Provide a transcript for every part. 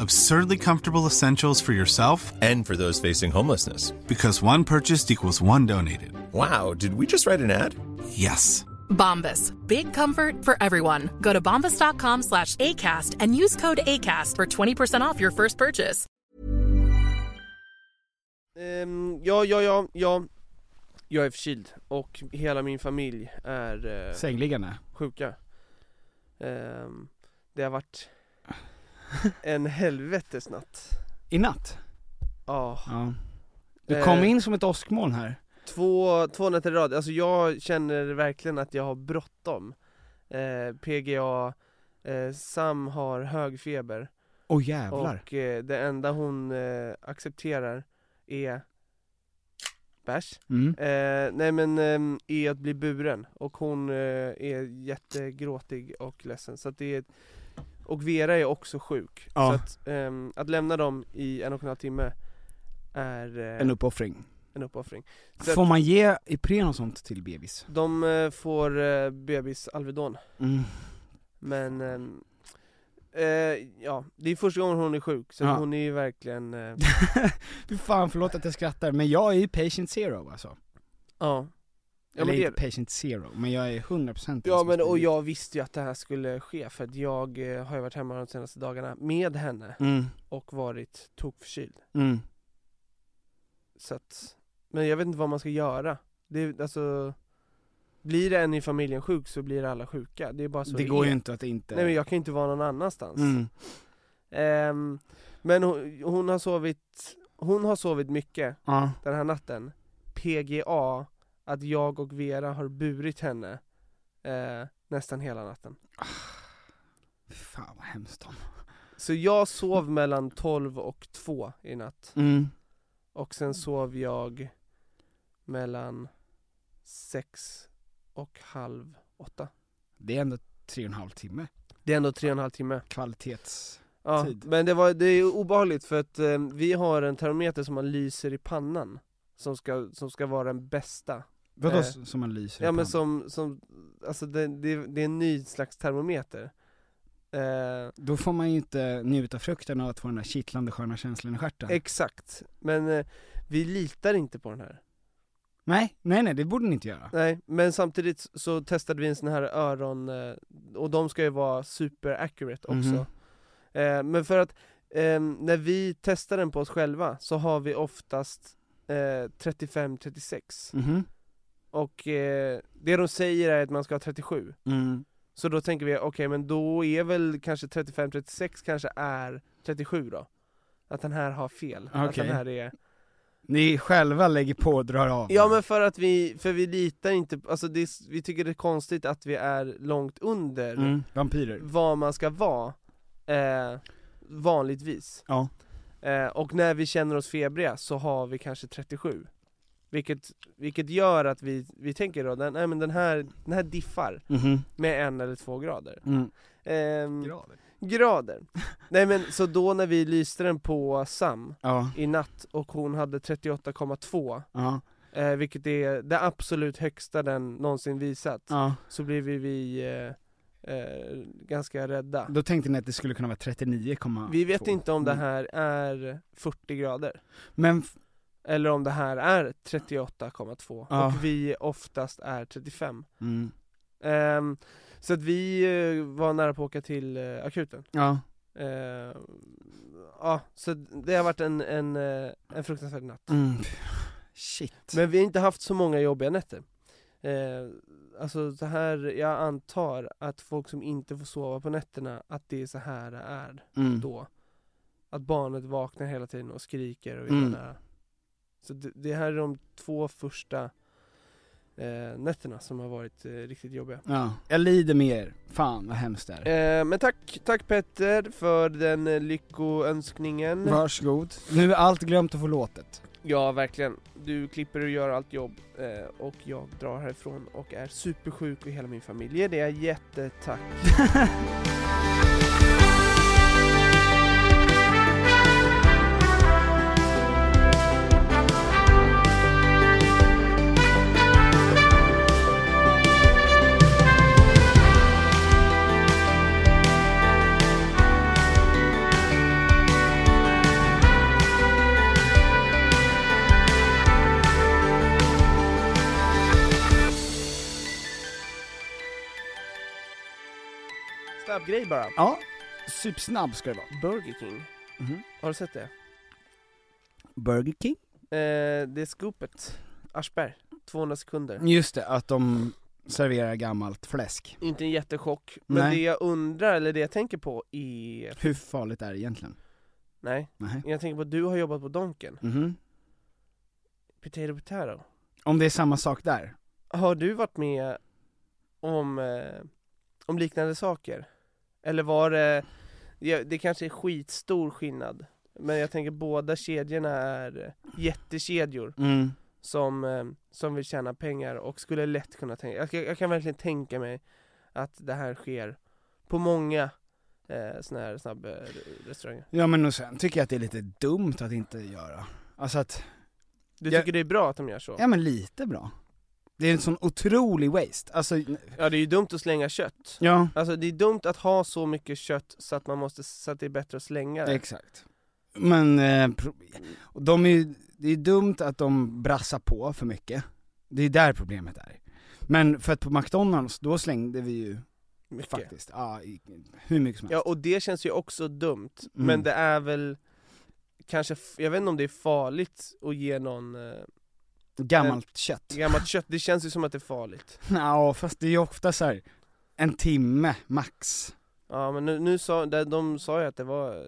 Absurdly comfortable essentials for yourself And for those facing homelessness. because one purchased equals one donated. Wow, did we just write an ad? Yes. Bombas. Big comfort for everyone. Go to bombas.com slash ACAST and use code ACAST for 20% off your first purchase. Ehm, ja, ja, ja, ja. Jag är förkyld och hela min familj är eh, Sängliggande. sjuka. Ehm, det har varit en helvetes natt. I natt? Ja. Ja. Du kom Eh, in som ett åskmoln här. Två, två nätter i rad, alltså jag känner verkligen att jag har bråttom. Eh, PGA, eh, Sam har hög feber. Åh jävlar. Och eh, det enda hon eh, accepterar är bärs. Mm. Eh, nej men eh, är att bli buren och hon eh, är jättegråtig och ledsen så att det är Och Vera är också sjuk, Ja. så att, ehm, att lämna dem i en och en halv timme är eh, En uppoffring. en uppoffring. Så Får att man ge Ipren och sånt till bebis? de eh, får eh, bebis Alvedon, Mm. men eh, ja, det är första gången hon är sjuk så Ja. hon är ju verkligen, eh, fan, förlåt att jag skrattar, men jag är ju patient zero alltså. ja Ja Eller men, det, inte patient zero, men jag är 100% ja men och jag... visste ju att det här skulle ske för att jag eh, har ju varit hemma de senaste dagarna med henne Mm, och varit tokförkyld mm. Så att, men jag vet inte vad man ska göra. Det alltså, blir det en i familjen sjuk så blir alla sjuka. Det är bara så Det går ju inte att inte... Nej men jag kan inte vara någon annanstans. Mm. Ehm, men hon, hon har sovit, hon har sovit mycket Ja. den här natten. PGA, att jag och Vera har burit henne eh, nästan hela natten. Fy Fan vad hemskt då. Så jag sov mellan 12 och 2 i natt. Mm. Och sen sov jag mellan 6 och halv 8. Det är ändå tre och en halv timme. Det är ändå tre och en halv timme. Kvalitets... Ja, Tid. men det, var, det är obehagligt för att eh, vi har en termometer som man lyser i pannan. Som ska, som ska vara den bästa. Vadå Eh, som man lyser Ja men som, som alltså det, det, det är en ny slags termometer. Eh, Då får man ju inte njuta frukten av att få den där kittlande sköna känslan i stjärten. exakt, men eh, vi litar inte på den här. nej, nej nej det borde ni inte göra. Nej, men samtidigt så testade vi en sån här öron, eh, och de ska ju vara super accurate också. Mhm. Eh, men för att eh, när vi testar den på oss själva så har vi oftast eh, 35-36 Mhm. Och eh, det de säger är att man ska ha 37 Mm. Så då tänker vi, okej men då är väl kanske 35-36 kanske är 37 då? Att den här har fel, att Okej. den här är Ni själva lägger på och drar av. Ja men för att vi, för vi litar inte, alltså är- vi tycker det är konstigt att vi är långt under Mm, vampyrer. vad man ska vara eh, vanligtvis. Ja. Eh, och när vi känner oss febriga så har vi kanske 37. Vilket, vilket gör att vi, vi tänker då, den, nej men den här, den här diffar Mhm. med en eller två grader. Mm. Ehm, Grader. grader. nej men så då när vi lyste den på Sam Ja, i natt och hon hade 38,2 ja. eh, vilket är det absolut högsta den någonsin visat, Ja. så blev vi, vi eh, eh, ganska rädda. Då tänkte ni att det skulle kunna vara 39,2. Vi vet inte om det Mm. här är 40 grader, Men, eller om det här är 38,2 Ja. och vi oftast är 35. mm, Ehm, så att vi eh, var nära på att åka till eh, akuten. ja. Eh, ja, så det har varit en, en, eh, en fruktansvärd natt. Mm. Shit. Men vi har inte haft så många jobbiga nätter. Alltså så här, jag antar att folk som inte får sova på nätterna, att det är så här det är mm. då. Att barnet vaknar hela tiden och skriker och vill Mm. Så det, det här är de två första eh, nätterna som har varit eh, riktigt jobbiga. Ja. Jag lider med er. Fan vad hemskt det är. Eh, men tack, tack Petter för den eh, lyckoönskningen. Varsågod. Nu är allt glömt och förlåtet. Ja, verkligen. Du klipper och gör allt jobb eh, och jag drar härifrån och är supersjuk och hela min familj är det. Jättetack. Snabb grej bara. Ja. Supersnabb ska det vara. Burger King. Mhm. Har du sett det? Burger King? Eh, det är scoopet. Aschberg. 200 sekunder. Just det, att de serverar gammalt fläsk. Inte en jättechock, men Nej. det jag undrar, eller det jag tänker på är... Hur farligt är det egentligen? Nej, Nej. jag tänker på att du har jobbat på Donken. Mhm. Potato potato. Om det är samma sak där? Har du varit med om, eh, om liknande saker? Eller var det, det kanske är skitstor skillnad, men jag tänker båda kedjorna är jättekedjor Mm. som, eh, som vill tjäna pengar och skulle lätt kunna tänka, jag, jag kan verkligen tänka mig att det här sker på många eh, såna här snabbrestauranger. Ja men och sen tycker jag att det är lite dumt att inte göra. Alltså att, Du Jag- tycker det är bra att de gör så? ja men lite bra. Det är en sån otrolig waste, alltså, Ja det är ju dumt att slänga kött. ja. Alltså det är dumt att ha så mycket kött så att man måste, så att det är bättre att slänga det. Exakt. Men, eh, de är ju, det är dumt att de brassar på för mycket. Det är där problemet är. Men för att på McDonalds, då slängde vi ju Mycket. faktiskt, ja, hur mycket som Ja helst. och det känns ju också dumt, Mm. men det är väl kanske, jag vet inte om det är farligt att ge någon eh, Gammalt kött. gammalt kött, det känns ju som att det är farligt. Ja fast det är ju ofta så här en timme max. Ja men nu, nu sa, de, de sa ju att det var eh,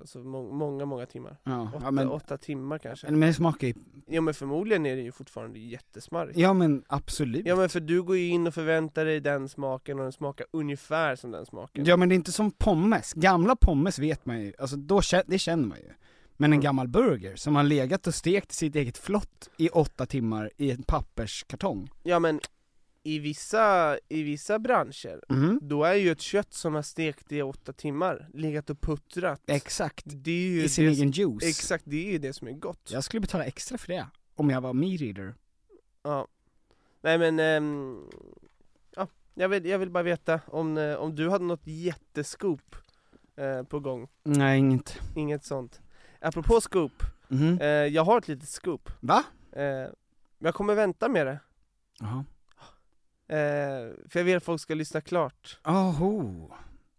alltså, må, många, många timmar. Ja, Åtta, ja men, åtta timmar kanske. men det smakar ju, Jo men förmodligen är det ju fortfarande jättesmarrigt. ja men absolut. Ja men för du går ju in och förväntar dig den smaken och den smakar ungefär som den smaken. Ja men det är inte som pommes, gamla pommes vet man ju, alltså då, det känner man ju. Men en Mm. gammal burger som har legat och stekt i sitt eget flott i åtta timmar i en papperskartong. Ja men i vissa, i vissa branscher, Mhm. då är ju ett kött som har stekt i åtta timmar, legat och puttrat. Exakt. Det är ju I sin egen juice. Exakt, det är ju det som är gott. Jag skulle betala extra för det, om jag var meat eater. Ja. Nej men, ehm, ja, jag vill, jag vill bara veta om, eh, om du hade något jättescoop eh, på gång. Nej, inget. Inget sånt. Apropå scoop, Mhm. eh, jag har ett litet scoop. Va? Eh, jag kommer vänta med det. Jaha. Eh, för jag vill att folk ska lyssna klart. Oho.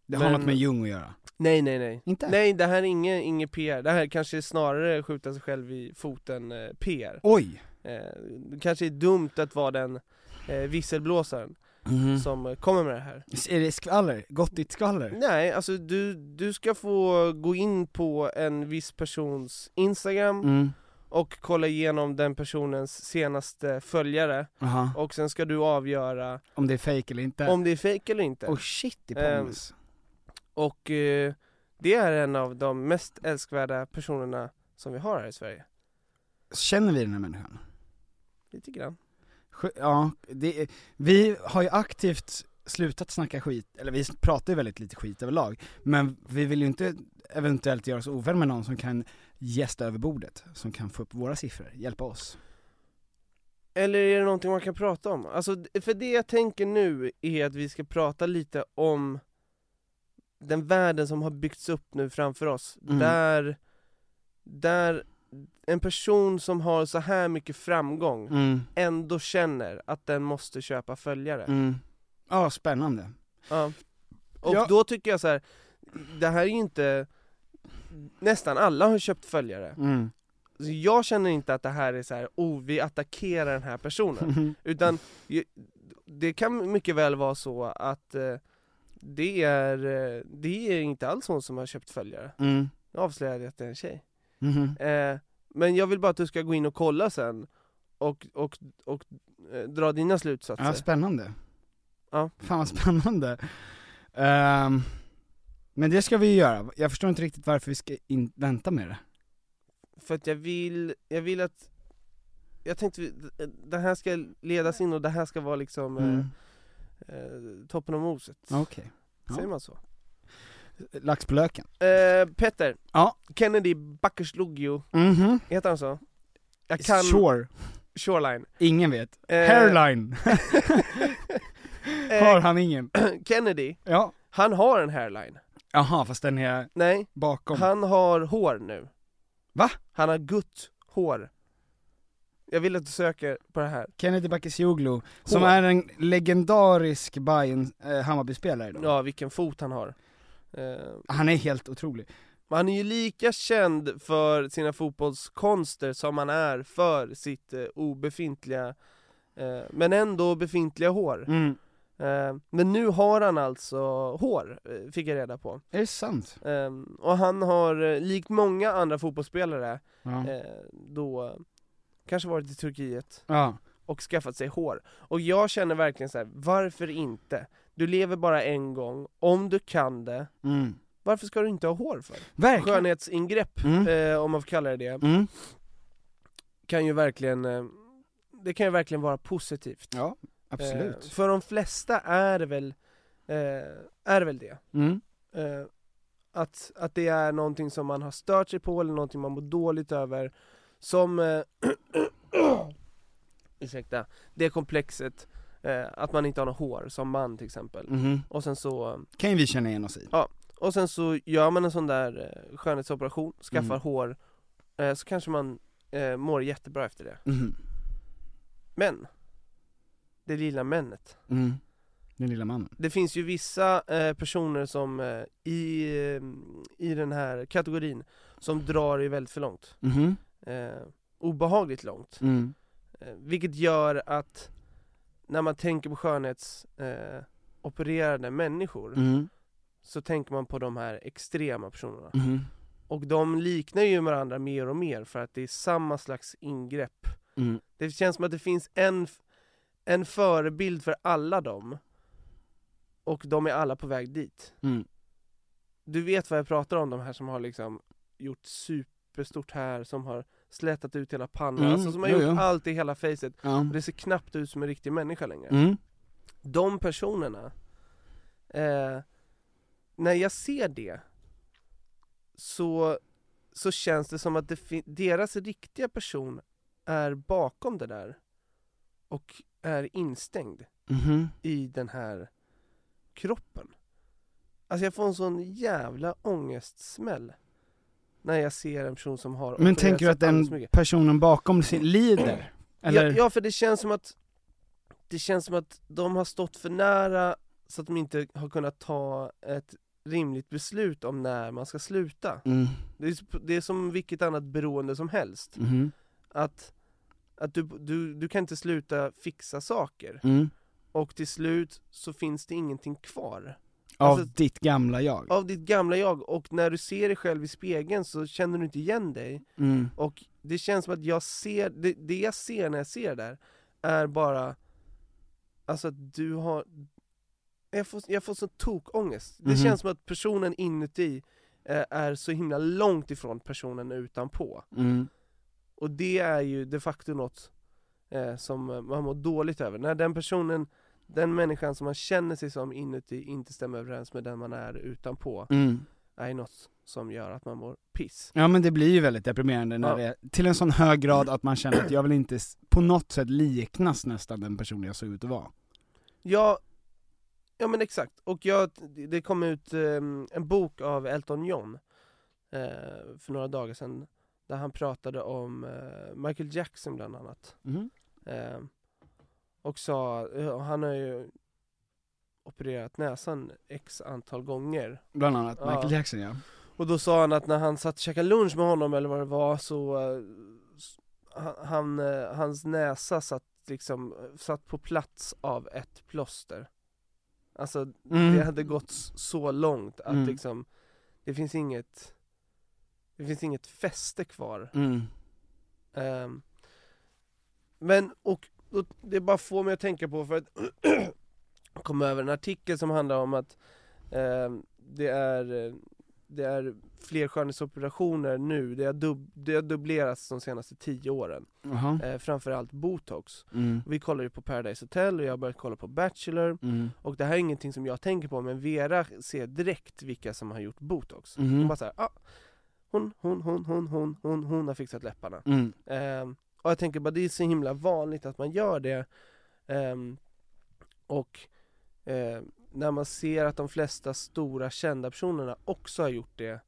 Det har Men- något med Jung att göra. Nej nej nej. Inte? Nej det här är inget, inget PR, det här kanske är snarare skjuta sig själv i foten eh, PR. Oj! Eh, det kanske är dumt att vara den eh, visselblåsaren Mhm. som kommer med det här. Är det skvaller? Gottigt skvaller? Nej, alltså du, du ska få gå in på en viss persons Instagram Mm. och kolla igenom den personens senaste följare Aha. och sen ska du avgöra Om det är fake eller inte? om det är fake eller inte. Oh shit, det är pommes. Och eh, det är en av de mest älskvärda personerna som vi har här i Sverige. Känner vi den här människan? Lite grann. Ja, det, vi har ju aktivt slutat snacka skit, eller vi pratar ju väldigt lite skit överlag, men vi vill ju inte eventuellt göra oss ovän med någon som kan gästa över bordet, som kan få upp våra siffror, hjälpa oss. Eller är det någonting man kan prata om? Alltså, för det jag tänker nu är att vi ska prata lite om den världen som har byggts upp nu framför oss, Mm. där, där en person som har så här mycket framgång Mm. ändå känner att den måste köpa följare. Mm. Ja, spännande. Ja. Och Ja. då tycker jag så här. det här är ju inte, nästan alla har köpt följare. Mm. Jag känner inte att det här är så här, oh vi attackerar den här personen. Utan det kan mycket väl vara så att eh, det är, eh, det är inte alls hon som har köpt följare. Mm. Nu avslöjade jag att det är en tjej. Mhm. Eh, men jag vill bara att du ska gå in och kolla sen och, och, och eh, dra dina slutsatser. Ja, spännande. Ja. Fan vad spännande. Ehm, men det ska vi ju göra. Jag förstår inte riktigt varför vi ska in- vänta med det. För att jag vill, jag vill att jag tänkte, vi- det här ska ledas in och det här ska vara liksom Mm. eh, eh, toppen av moset. Okej. Ja. Säger man så? Lax på löken. Eh, Petter, Ja. Kennedy Bakkerslugio, Mhm. heter han så? Jag kan Sure. Shoreline. Ingen vet. Eh, Hairline. eh, Har han ingen? Kennedy, Ja. han har en hairline. Jaha, fast den är Nej, bakom. han har hår nu. Va? Han har gutt hår. Jag vill att du söker på det här. Kennedy Bakircioglu, som är en legendarisk Bayern, eh, Hammarby-spelare då. Ja, vilken fot han har. Eh, Han är helt otrolig. Han är ju lika känd för sina fotbollskonster som han är för sitt eh, obefintliga, eh, men ändå befintliga hår. Mm. Eh, men nu har han alltså hår, eh, fick jag reda på. Är det sant? Eh, och han har, eh, likt många andra fotbollsspelare, Ja. då kanske varit i Turkiet ja. och skaffat sig hår. Och jag känner verkligen så här: varför inte? Du lever bara en gång, om du kan det, Mm. varför ska du inte ha hår för? Verkligen. Skönhetsingrepp, Mm. eh, om man får kalla det det, Mm. kan ju verkligen, eh, det kan ju verkligen vara positivt. Ja, absolut. Eh, för de flesta är det väl, eh, är det väl det. Mm. Eh, att, att det är någonting som man har stört sig på eller någonting man mår dåligt över. Som, ursäkta, det komplexet eh, att man inte har något hår som man till exempel. Mhm. Och sen så, Kan ju vi känna igen oss i. och sen så gör man en sån där eh, skönhetsoperation, skaffar Mm. hår, eh, så kanske man eh, mår jättebra efter det. Mhm. Men, det lilla männet. Mm. Den lilla mannen. Det finns ju vissa eh, personer som eh, i, eh, i den här kategorin som drar det väldigt för långt. Mhm. Eh, obehagligt långt. Mm. Eh, vilket gör att när man tänker på skönhetsopererade eh, människor Mm. så tänker man på de här extrema personerna. Mhm. Och de liknar ju varandra mer och mer för att det är samma slags ingrepp. Mm. Det känns som att det finns en, en förebild för alla dem och de är alla på väg dit. Mm. Du vet vad jag pratar om, de här som har liksom gjort superstort här, som har slätat ut hela pannan, Mm, alltså som har jo, gjort jo. allt i hela facet. Ja. Och det ser knappt ut som en riktig människa längre. Mm. De personerna, eh, när jag ser det, så, så känns det som att det deras riktiga person är bakom det där och är instängd Mhm. i den här kroppen. Alltså jag får en sån jävla ångestsmäll när jag ser en person som har Men tänker du att den personen bakom sin lider? Eller? Ja, ja, för det känns som att det känns som att de har stått för nära så att de inte har kunnat ta ett rimligt beslut om när man ska sluta. Mm. Det är, det är som vilket annat beroende som helst. Mhm. Att, att du, du, du kan inte sluta fixa saker, Mm. och till slut så finns det ingenting kvar Av Alltså- ditt gamla jag? av ditt gamla jag, och när du ser dig själv i spegeln så känner du inte igen dig, Mm. och det känns som att jag ser, det, det jag ser när jag ser det där, är bara Alltså att du har Jag får, jag får så tokångest, det Mhm. känns som att personen inuti eh, är så himla långt ifrån personen utanpå Mm. Och det är ju de facto något eh, som man mår dåligt över, när den personen den människan som man känner sig som inuti inte stämmer överens med den man är utanpå, Mm. är något som gör att man mår piss. Ja men det blir ju väldigt deprimerande när Ja. det till en sån hög grad att man känner att jag vill inte på något sätt liknas nästan den person jag såg ut att vara. Ja, ja men exakt. Och jag, det kom ut ehm, en bok av Elton John eh, för några dagar sedan där han pratade om eh, Michael Jackson bland annat. Eh, och sa, eh, han har ju opererat näsan x antal gånger. Bland annat Ja. Michael Jackson ja. Och då sa han att när han satt och käkade lunch med honom eller vad det var så eh, han, eh, hans näsa satt liksom, satt på plats av ett plåster. Alltså Mm. det hade gått så långt att Mm. liksom, det finns inget, det finns inget fäste kvar. Mm. Ehm, men, och det bara får mig att tänka på för att jag kom över en artikel som handlar om att ehm, det är eh, det är fler skönhetsoperationer nu, det har, dub, det har dubblerats de senaste tio åren. Jaha. Eh, framförallt botox. Mm. Vi kollar ju på Paradise Hotel och jag har börjat kolla på Bachelor Mm. och det här är ingenting som jag tänker på men Vera ser direkt vilka som har gjort botox. Mhm. Hon bara såhär, ah, hon, hon, hon, hon, hon, hon, hon har fixat läpparna. Mm. Och jag tänker bara det är så himla vanligt att man gör det um, Och uh, när man ser att de flesta stora kända personerna också har gjort det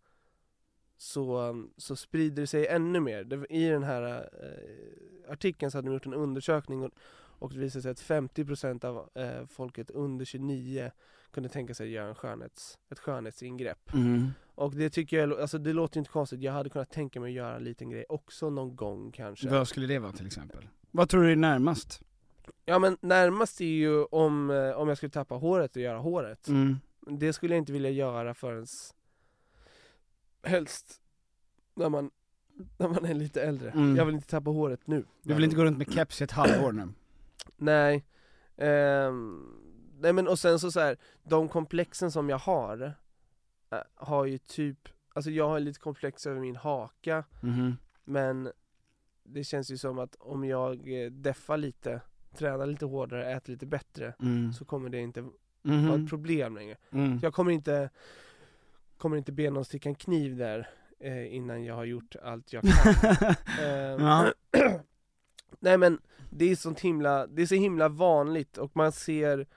Så, så sprider det sig ännu mer. Det, I den här eh, artikeln så hade de gjort en undersökning och, och det visade sig att 50% av eh, folket under 29 kunde tänka sig att göra en skönhets, ett skönhetsingrepp. Mm. Och det tycker jag, alltså det låter ju inte konstigt, jag hade kunnat tänka mig att göra en liten grej också någon gång kanske. Vad skulle det vara till exempel? Vad tror du är närmast? Ja men närmast är ju om, eh, om jag skulle tappa håret och göra håret. Mm. Det skulle jag inte vilja göra förrän helst när man, när man är lite äldre. Mm. Jag vill inte tappa håret nu. Du vill inte gå runt med keps i ett halvår nu? Nej. Ehm, nej men och sen så, så här, de komplexen som jag har, eh, har ju typ, alltså jag har lite komplex över min haka, Mhm. men det känns ju som att om jag eh, deffar lite, tränar lite hårdare, äter lite bättre, Mm. så kommer det inte vara Mhm. ett problem längre. Mm. Jag kommer inte, kommer inte be någon sticka en kniv där eh, innan jag har gjort allt jag kan. Ja. Nej men det är sånt himla, det är så himla vanligt och man ser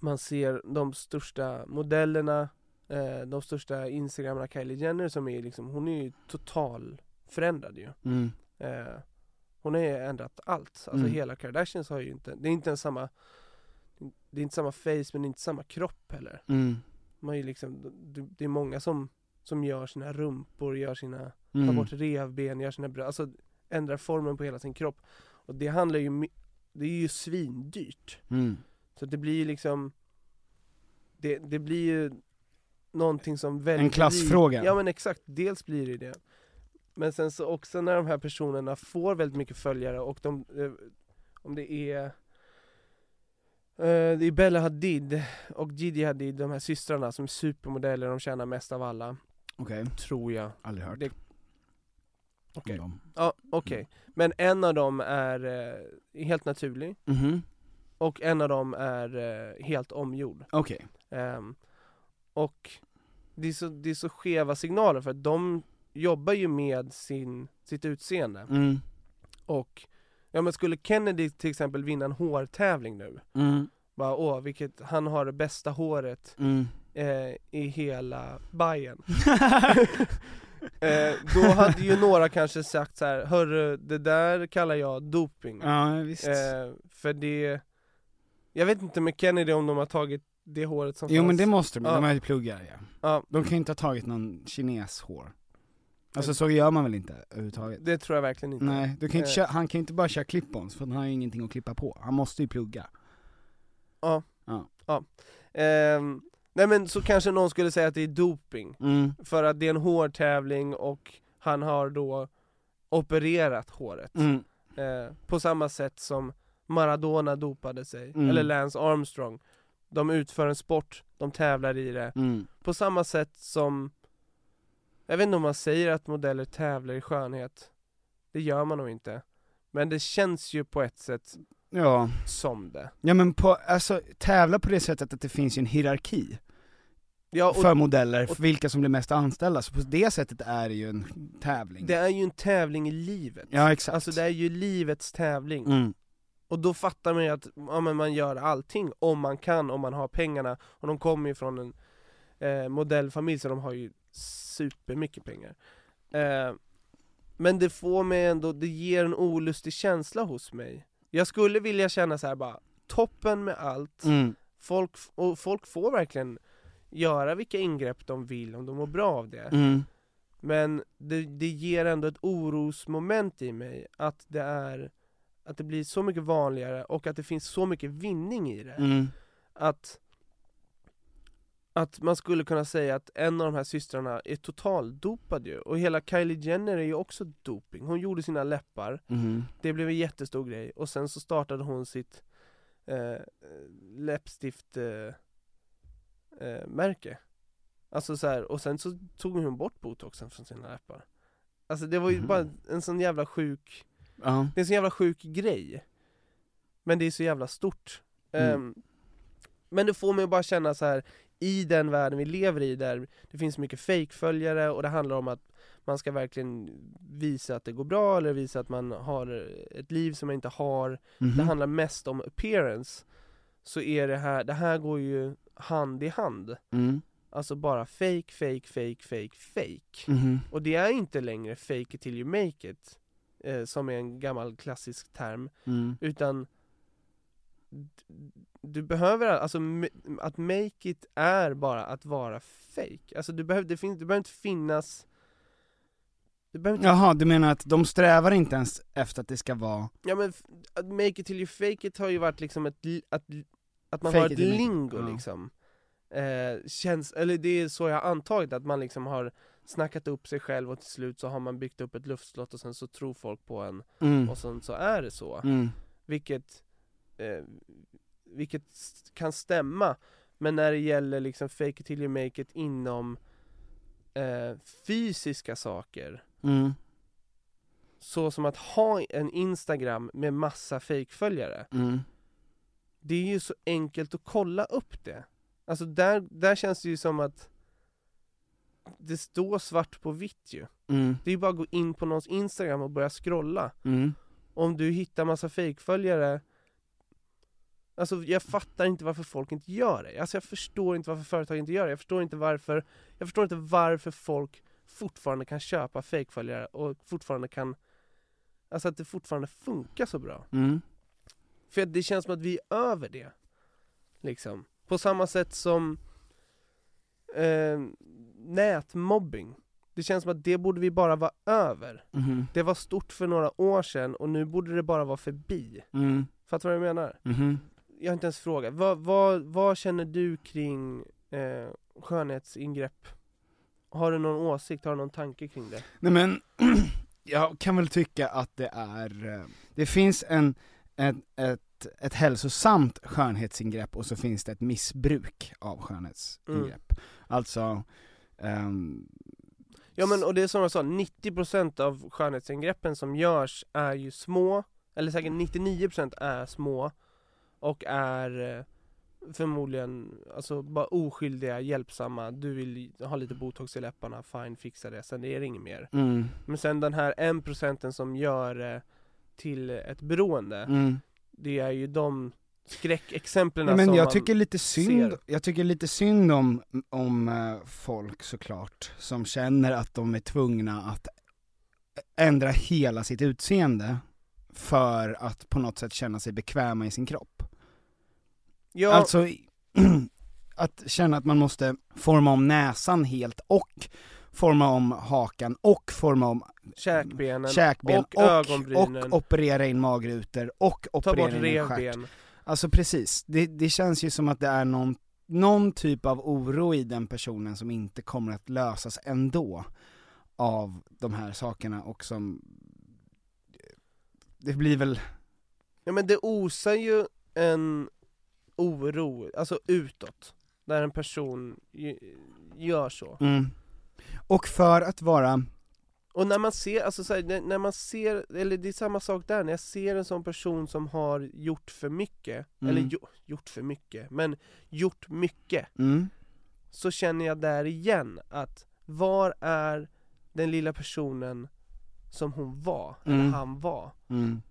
Man ser de största modellerna, eh, de största instagrammarna, Kylie Jenner som är liksom, hon är ju total förändrad ju Mm. eh, Hon har ju ändrat allt, alltså Mm. hela Kardashians har ju inte, det är inte ens samma Det är inte samma face men inte samma kropp heller Mm. Man är ju liksom, det, det är många som, som gör sina rumpor, gör sina tar Mm. bort revben, gör sina bröst, alltså ändrar formen på hela sin kropp. Och det handlar ju, det är ju svindyrt. Mm. Så det blir ju liksom, det, det blir ju någonting som väldigt En klassfråga. Ja men exakt, dels blir det det. Men sen så också när de här personerna får väldigt mycket följare och de, eh, om det är eh, det är Bella Hadid och Gigi Hadid, de här systrarna som är supermodeller, de tjänar mest av alla, Okej, tror jag. aldrig hört Det- Okej. dem. Ja, okej. Men en av dem är eh, helt naturlig Mhm. Och en av dem är eh, helt omgjord. Okej. Ehm, och det är, så, det är så skeva signaler för att de jobbar ju med sin, sitt utseende. Mm. Och ja men skulle Kennedy till exempel vinna en hårtävling nu, Mm. bara åh vilket, han har det bästa håret Mm. eh, i hela Bayern. eh, då hade ju några kanske sagt så här, hörru det där kallar jag doping. ja, visst. Eh, för det, jag vet inte med Kennedy om de har tagit det håret som jo fanns. men det måste de, Ja. de har ju pluggar ja. Ja, De kan ju inte ha tagit någon kines hår. Alltså så gör man väl inte överhuvudtaget? det tror jag verkligen inte. Nej, du kan inte Eh. köra, han kan ju inte bara köra clip-ons för han har ju ingenting att klippa på. Han måste ju plugga. Ehm, nej men så kanske någon skulle säga att det är doping, Mm. för att det är en hårtävling och han har då opererat håret. Mm. Eh, på samma sätt som Maradona dopade sig, Mm. eller Lance Armstrong. De utför en sport, de tävlar i det. Mm. På samma sätt som, jag vet inte om man säger att modeller tävlar i skönhet. Det gör man nog inte. Men det känns ju på ett sätt Ja. som det. Ja men på, alltså tävla på det sättet att det finns ju en hierarki. Ja, och för modeller, för vilka som blir mest anställda, så på det sättet är det ju en tävling. det är ju en tävling i livet. Ja exakt. Alltså det är ju livets tävling. mm. Och då fattar man ju att ja, man gör allting om man kan, om man har pengarna. Och de kommer ju från en eh, modellfamilj så de har ju supermycket pengar. Eh, men det får mig ändå, det ger en olustig känsla hos mig. Jag skulle vilja känna så här bara, toppen med allt, Mm. folk, och folk får verkligen göra vilka ingrepp de vill om de mår bra av det. Mm. Men det, det ger ändå ett orosmoment i mig att det är Att det blir så mycket vanligare och att det finns så mycket vinning i det. Mm. Att Att man skulle kunna säga att en av de här systrarna är totaldopad ju. Och hela Kylie Jenner är ju också doping. Hon gjorde sina läppar. Mm. Det blev en jättestor grej. Och sen så startade hon sitt eh, läppstift eh, eh, märke. Alltså så här, och sen så tog hon bort botoxen från sina läppar. Alltså det var ju Mhm. bara en sån jävla sjuk, Ja. det är en sån jävla sjuk grej Men det är så jävla stort Mm. Ehm, Men det får mig att bara känna så här i den världen vi lever i där det finns mycket fake-följare och det handlar om att man ska verkligen visa att det går bra eller visa att man har ett liv som man inte har Mhm. Det handlar mest om appearance Så är det här, det här går ju hand i hand Mm. Alltså bara fake, fake, fake, fake, fake Mhm. Och det är inte längre fake it till you make it eh, Som är en gammal klassisk term Mm. Utan Du behöver, alltså att make it är bara att vara fake Alltså du behöver, det, finns, det behöver inte finnas Det behöver inte Jaha, du menar att de strävar inte ens efter att det ska vara Ja men att make it till you fake it har ju varit liksom ett, att, att man Fake har ett it, lingo ja. liksom eh, känns, eller det är så jag har antagit, att man liksom har snackat upp sig själv och till slut så har man byggt upp ett luftslott och sen så tror folk på en mm. och sen så är det så Mm. Vilket, eh, vilket kan stämma Men när det gäller liksom fake it till you make it inom eh, fysiska saker Mm. Så som att ha en Instagram med massa fejkföljare Mm. Det är ju så enkelt att kolla upp det Alltså där, där känns det ju som att Det står svart på vitt ju Mm. Det är ju bara att gå in på någons Instagram och börja scrolla Mm. Om du hittar massa fejkföljare Alltså jag fattar inte varför folk inte gör det Alltså jag förstår inte varför företag inte gör det Jag förstår inte varför Jag förstår inte varför folk fortfarande kan köpa fejkföljare och fortfarande kan Alltså att det fortfarande funkar så bra Mm. För det känns som att vi är över det Liksom På samma sätt som eh, Nätmobbing Det känns som att det borde vi bara vara över Mhm. Det var stort för några år sedan och nu borde det bara vara förbi Mm. Fattar du vad jag menar? Mhm. Jag har inte ens frågat, vad, vad, vad känner du kring eh, skönhetsingrepp? Har du någon åsikt, har du någon tanke kring det? Nej men, jag kan väl tycka att det är, eh, det finns en, ett, ett, ett hälsosamt skönhetsingrepp och så finns det ett missbruk av skönhetsingrepp. Alltså, ehm, Ja men och det är som jag sa, 90% av skönhetsingreppen som görs är ju små Eller säkert 99% är små Och är eh, förmodligen, alltså bara oskyldiga, hjälpsamma Du vill ha lite botox i läpparna, fine fixa det, sen är det inget mer mm, Men sen den här 1% som gör det till ett beroende mm. Det är ju de skräckexemplen Nej, men som jag man tycker lite synd, ser. jag tycker lite synd om, om eh, folk såklart, som känner att de är tvungna att ändra hela sitt utseende för att på något sätt känna sig bekväma i sin kropp. Ja, Alltså, att känna att man måste forma om näsan helt och forma om hakan och forma om käkbenen, käkben och, och, ögonbrynen, och operera in magrutor och operera in revben. Alltså precis, det, det känns ju som att det är någon, någon typ av oro i den personen som inte kommer att lösas ändå av de här sakerna och som det blir väl, Ja men det osar ju en oro, alltså utåt Där en person gör så. Mm. och för att vara, Och när man ser, alltså så här, när, man ser, eller det är samma sak där, när jag ser en sån person som har gjort för mycket Mm. Eller jo, gjort för mycket, men gjort mycket mm, så känner jag där igen att var är den lilla personen som hon var, eller Mm. han var? Mm.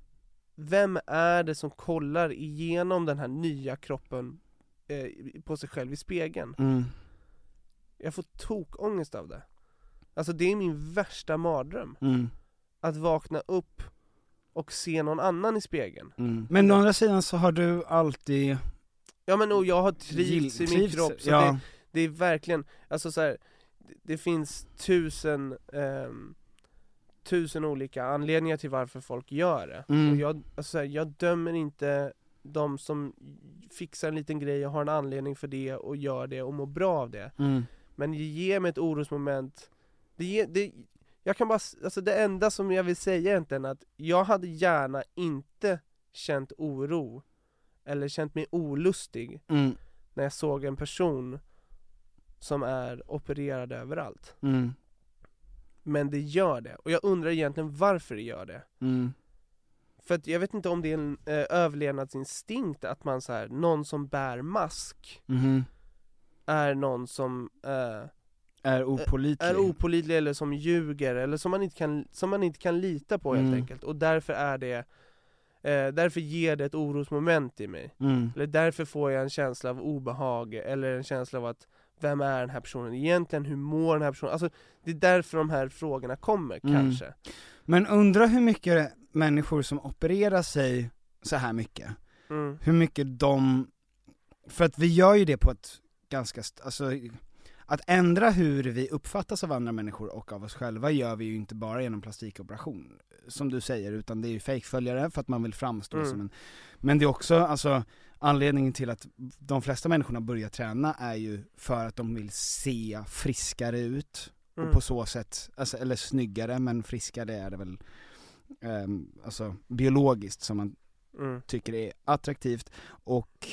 Vem är det som kollar igenom den här nya kroppen eh, på sig själv i spegeln? Mm. Jag får tokångest av det. Alltså det är min värsta mardröm. Mm. Att vakna upp och se någon annan i spegeln. Mm. Men å andra sidan så har du alltid Ja men och jag har trivts i min kropp, så ja. det, det är verkligen, alltså så här, det- det finns tusen, ehm, tusen olika anledningar till varför folk gör det. Mm. Och jag, alltså så här, jag dömer inte de som fixar en liten grej och har en anledning för det och gör det och mår bra av det. Mm. Men det ger mig ett orosmoment, det det, jag kan bara, alltså det enda som jag vill säga egentligen är att jag hade gärna inte känt oro eller känt mig olustig Mm. när jag såg en person som är opererad överallt. Mm. Men det gör det, och jag undrar egentligen varför det gör det. Mm. För att jag vet inte om det är en eh, överlevnadsinstinkt att man så här, någon som bär mask Mhm. är någon som eh, Är opålitlig. är opålitlig eller som ljuger eller som man inte kan, som man inte kan lita på helt Mm. enkelt och därför är det eh, Därför ger det ett orosmoment i mig Mm. Eller därför får jag en känsla av obehag eller en känsla av att Vem är den här personen egentligen? Hur mår den här personen? Alltså det är därför de här frågorna kommer Mm. kanske Men undra hur mycket människor som opererar sig så här mycket, mm. hur mycket de, för att vi gör ju det på ett ganska, alltså att ändra hur vi uppfattas av andra människor och av oss själva gör vi ju inte bara genom plastikoperation, som du säger, utan det är ju fejkföljare för att man vill framstå Mm. som en, men det är också, alltså anledningen till att de flesta människorna börjar träna är ju för att de vill se friskare ut, Mm. och på så sätt, alltså, eller snyggare men friskare är det väl, ehm, alltså biologiskt som man Mm. tycker är attraktivt och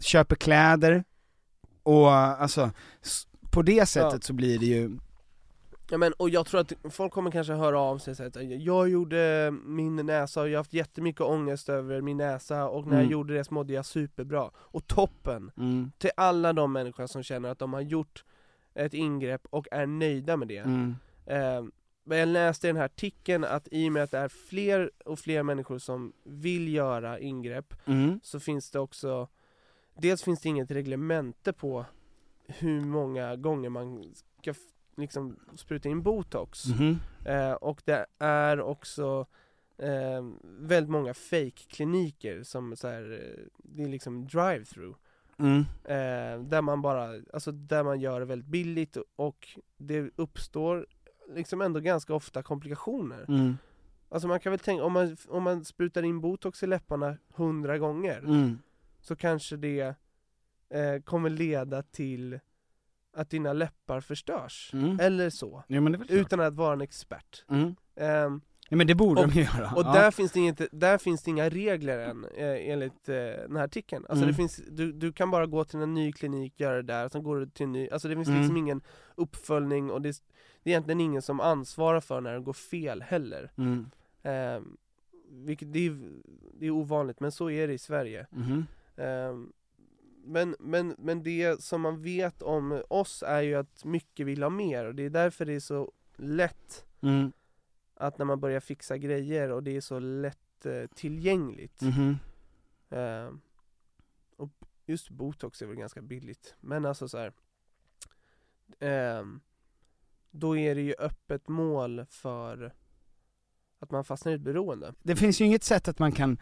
köper kläder och alltså på det sättet Ja. så blir det ju, Ja men, och jag tror att folk kommer kanske höra av sig att jag gjorde min näsa och jag har haft jättemycket ångest över min näsa och när jag Mm. gjorde det så mådde jag superbra. Och toppen! mm, Till alla de människor som känner att de har gjort ett ingrepp och är nöjda med det. mm, Eh, men jag läste i den här artikeln att i och med att det är fler och fler människor som vill göra ingrepp mm, så finns det också Dels finns det inget reglemente på hur många gånger man ska liksom spruta in botox. Mhm, eh, och det är också eh, väldigt många fake-kliniker som så här, eh, det är liksom drive-through. Mm, eh, där man bara, alltså där man gör det väldigt billigt och det uppstår liksom ändå ganska ofta komplikationer. mm, Alltså man kan väl tänka, om man, om man sprutar in botox i läpparna hundra gånger mm, så kanske det eh, kommer leda till att dina läppar förstörs. mm. Eller så. Ja. Utan att vara en expert. Mm. Ehm, Ja men det borde Och- de göra. och ja. där, finns det inget, där finns det inga regler än, eh, enligt eh, den här artikeln. Alltså Mm. det finns, du, du kan bara gå till en ny klinik, göra det där, sen går du till en ny, alltså det finns Mm. liksom ingen uppföljning och det, är- det är egentligen ingen som ansvarar för när det går fel heller. Ehm, vilket, det är, det är ovanligt, men så är det i Sverige. Mhm. Men, men, men det som man vet om oss är ju att mycket vill ha mer och det är därför det är så lätt Mm. att när man börjar fixa grejer och det är så lätt eh, tillgängligt. Mhm. Ehm, och just botox är väl ganska billigt, men alltså så här. ehm, då är det ju öppet mål för att man fastnar i ett beroende. Det finns ju inget sätt att man kan,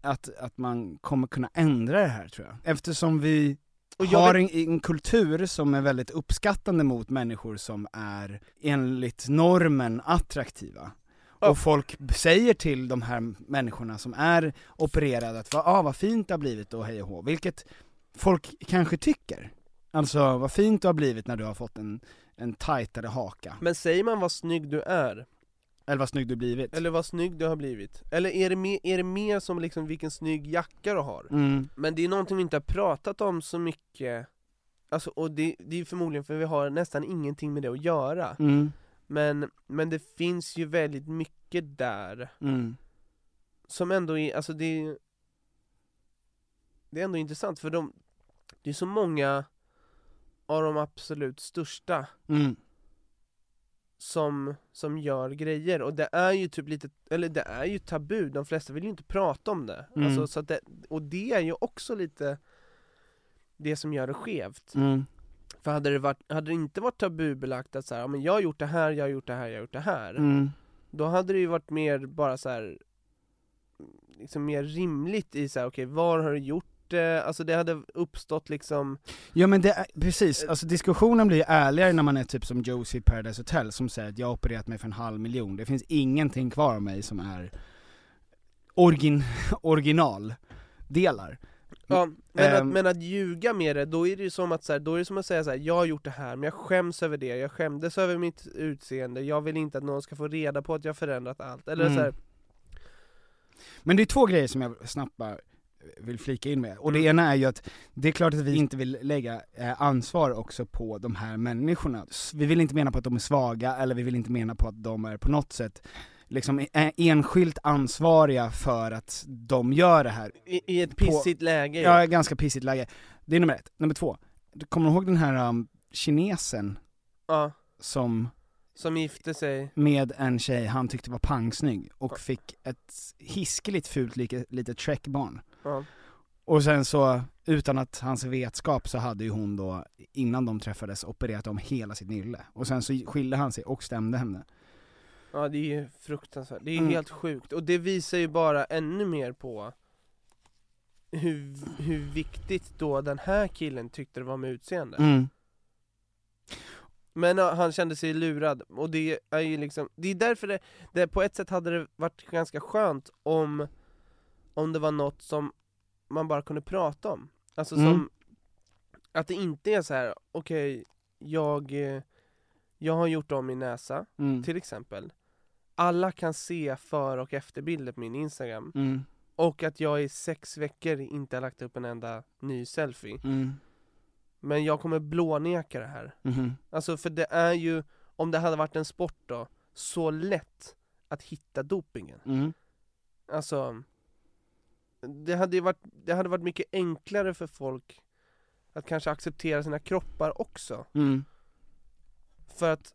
att, att man kommer kunna ändra det här tror jag. Eftersom vi har en, en kultur som är väldigt uppskattande mot människor som är enligt normen attraktiva. Ja. Och folk säger till de här människorna som är opererade att ah, vad fint det har blivit och hej och hå, vilket folk kanske tycker. Alltså vad fint du har blivit när du har fått en, en tajtare haka. Men säger man vad snygg du är, Eller vad snygg du blivit. eller vad snygg du har blivit, eller är det mer, är det mer som liksom vilken snygg jacka du har? Mm, Men det är någonting vi inte har pratat om så mycket. Alltså, och det, det är förmodligen för vi har nästan ingenting med det att göra. Mm, Men, men det finns ju väldigt mycket där. Mm, som ändå är, alltså det är Det är ändå intressant för de Det är så många av de absolut största. Mm. Som, som gör grejer och det är ju typ lite, eller det är ju tabu, de flesta vill ju inte prata om det. Mm. Alltså, så det och det är ju också lite det som gör det skevt. Mm. För hade det, varit, hade det inte varit tabubelagt att så här, ja, men jag har gjort det här, jag har gjort det här, jag har gjort det här. Mm. Då hade det ju varit mer bara så här liksom mer rimligt i så här, okej var har du gjort det? Alltså det hade uppstått liksom Ja men det är, precis, alltså diskussionen blir ärligare när man är typ som Josie i Paradise Hotel som säger att jag har opererat mig för en halv miljon, det finns ingenting kvar av mig som är origin, originaldelar. Ja, men, att, Ehm. men att ljuga med det, då är det ju som att, så här, då är det som att säga så här, jag har gjort det här, men jag skäms över det, jag skämdes över mitt utseende, jag vill inte att någon ska få reda på att jag har förändrat allt, eller Mm. så här, Men det är två grejer som jag snabbt bara vill flika in med, och det ena är ju att det är klart att vi inte vill lägga eh, ansvar också på de här människorna. Vi vill inte mena på att de är svaga, eller vi vill inte mena på att de är på något sätt liksom eh, enskilt ansvariga för att de gör det här. i, i ett På- pissigt läge Ja, ett ganska pissigt läge. Det är nummer ett. Nummer två, du kommer ihåg den här um, kinesen ja, som som gifte sig, med en tjej han tyckte var pangsnygg och fick ett hiskeligt fult lite, litet Shrek-barn. Ja, Och sen så, utan att hans vetskap så hade ju hon då, innan de träffades, opererat om hela sitt nylle. Och sen så skilde han sig och stämde henne. ja det är ju fruktansvärt, det är Mm. helt sjukt, och det visar ju bara ännu mer på hur, hur viktigt då den här killen tyckte det var med utseende. Mm. Men han kände sig lurad, och det är ju liksom, det är därför det, det på ett sätt hade det varit ganska skönt om, om det var något som man bara kunde prata om. Alltså Mm. som, att det inte är så här: okej, jag, eh, jag har gjort om min näsa, Mm. till exempel. Alla kan se för och efterbilder på min instagram, Mm. och att jag i sex veckor inte har lagt upp en enda ny selfie. Mm. Men jag kommer blåneka det här. Mhm. Alltså för det är ju, om det hade varit en sport då, så lätt att hitta dopingen. Mm. Alltså, det hade ju varit, det hade varit mycket enklare för folk att kanske acceptera sina kroppar också. Mm. För att,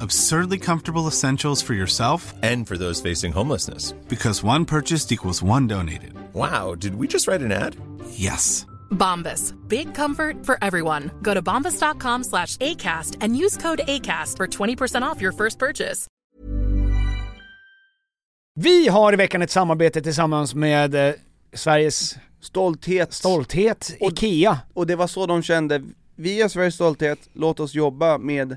Absurdly comfortable essentials for yourself And for those facing homelessness. because one purchased equals one donated. Wow, did we just write an ad? Yes. Bombas. Big comfort for everyone. Go to bombas.com slash ACAST and use code ACAST for 20% off your first purchase. Vi har i veckan ett samarbete tillsammans med eh, Sveriges Stolthet. stolthet, Och- IKEA. Och det var så de kände, vi är Sveriges stolthet, låt oss jobba med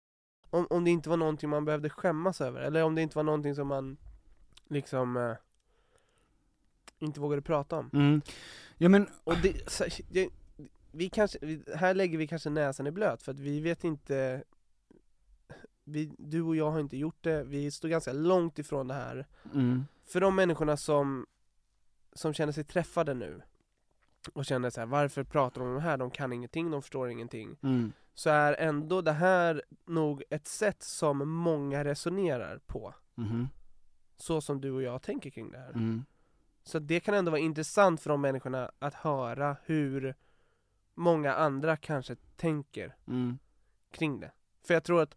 Om, om det inte var någonting man behövde skämmas över, eller om det inte var någonting som man liksom eh, inte vågade prata om. Mm. Ja men, Och det, så, det, vi kanske, vi, här lägger vi kanske näsan i blöt för att vi vet inte vi, Du och jag har inte gjort det, vi står ganska långt ifrån det här mm. För de människorna som, som känner sig träffade nu och känner så här, varför pratar de om det här? De kan ingenting, de förstår ingenting Mm. Så är ändå det här nog ett sätt som många resonerar på Mhm. Så som du och jag tänker kring det här Mm. Så det kan ändå vara intressant för de människorna att höra hur många andra kanske tänker Mm. kring det. För jag tror att,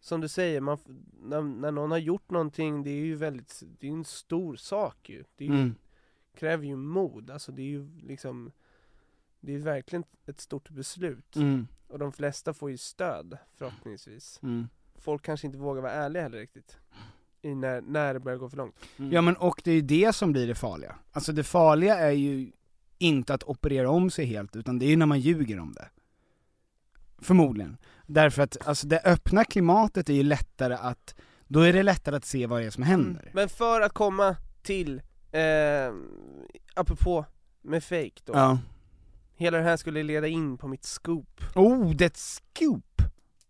som du säger, man, när, när någon har gjort någonting, det är ju väldigt, det är en stor sak ju. Det är ju, Mm. Kräver ju mod, alltså det är ju liksom Det är ju verkligen ett stort beslut. Mm. Och de flesta får ju stöd, förhoppningsvis. Mm. Folk kanske inte vågar vara ärliga heller riktigt. I när, när det börjar gå för långt. Ja men och det är ju det som blir det farliga. Alltså det farliga är ju inte att operera om sig helt, utan det är ju när man ljuger om det. Förmodligen. Därför att alltså det öppna klimatet är ju lättare att, då är det lättare att se vad det är som händer. Men för att komma till, eh, apropå med fake då. Ja. Hela det här skulle leda in på mitt scoop. Oh, det är ett scoop!